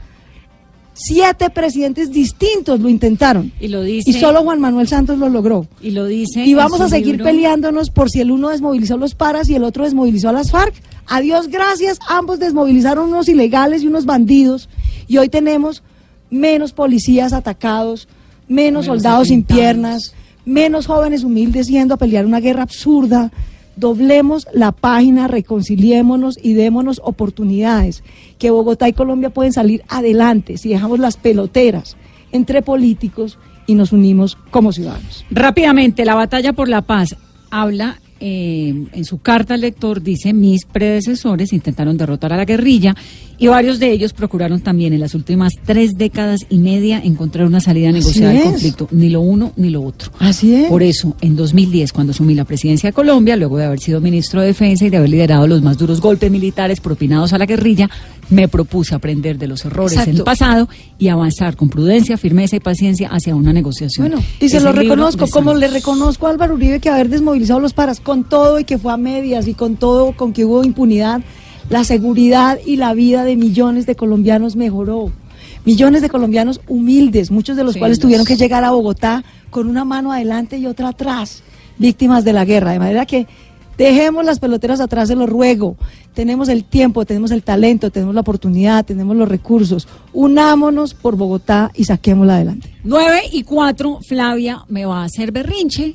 Siete presidentes distintos lo intentaron. Y lo dice. Y solo Juan Manuel Santos lo logró. Y lo dice. Y vamos a seguir libro. peleándonos por si el uno desmovilizó los paras y el otro desmovilizó a las FARC. Adiós, gracias. Ambos desmovilizaron unos ilegales y unos bandidos. Y hoy tenemos menos policías atacados, menos, Menos soldados sin piernas, menos jóvenes humildes yendo a pelear una guerra absurda. Doblemos la página, reconciliémonos y démonos oportunidades. Que Bogotá y Colombia pueden salir adelante si dejamos las peloteras entre políticos y nos unimos como ciudadanos. Rápidamente, la batalla por la paz habla eh, en su carta al lector, dice, mis predecesores intentaron derrotar a la guerrilla y varios de ellos procuraron también en las últimas tres décadas y media encontrar una salida negociada al conflicto, ni lo uno ni lo otro. Así es. Por eso, en 2010, cuando asumí la presidencia de Colombia, luego de haber sido ministro de Defensa y de haber liderado los más duros golpes militares propinados a la guerrilla, me propuse aprender de los errores Exacto. del pasado y avanzar con prudencia, firmeza y paciencia hacia una negociación. Bueno, y se Ese lo reconozco, como le reconozco a Álvaro Uribe que haber desmovilizado los paras con todo y que fue a medias y con todo, con que hubo impunidad, la seguridad y la vida de millones de colombianos mejoró. Millones de colombianos humildes, muchos de los Sí, cuales tuvieron que llegar a Bogotá con una mano adelante y otra atrás, víctimas de la guerra. De manera que Dejemos las peloteras atrás, se lo ruego. Tenemos el tiempo, tenemos el talento, tenemos la oportunidad, tenemos los recursos. Unámonos por Bogotá y saquémosla adelante. 9 y 4, Flavia me va a hacer berrinche.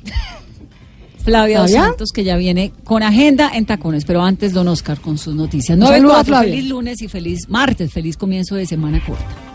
Flavia Dos. Santos, que ya viene con agenda en tacones, pero antes Don Oscar con sus noticias. Un 9 y saludo a 4, Flavia. feliz lunes y feliz martes, feliz comienzo de semana corta.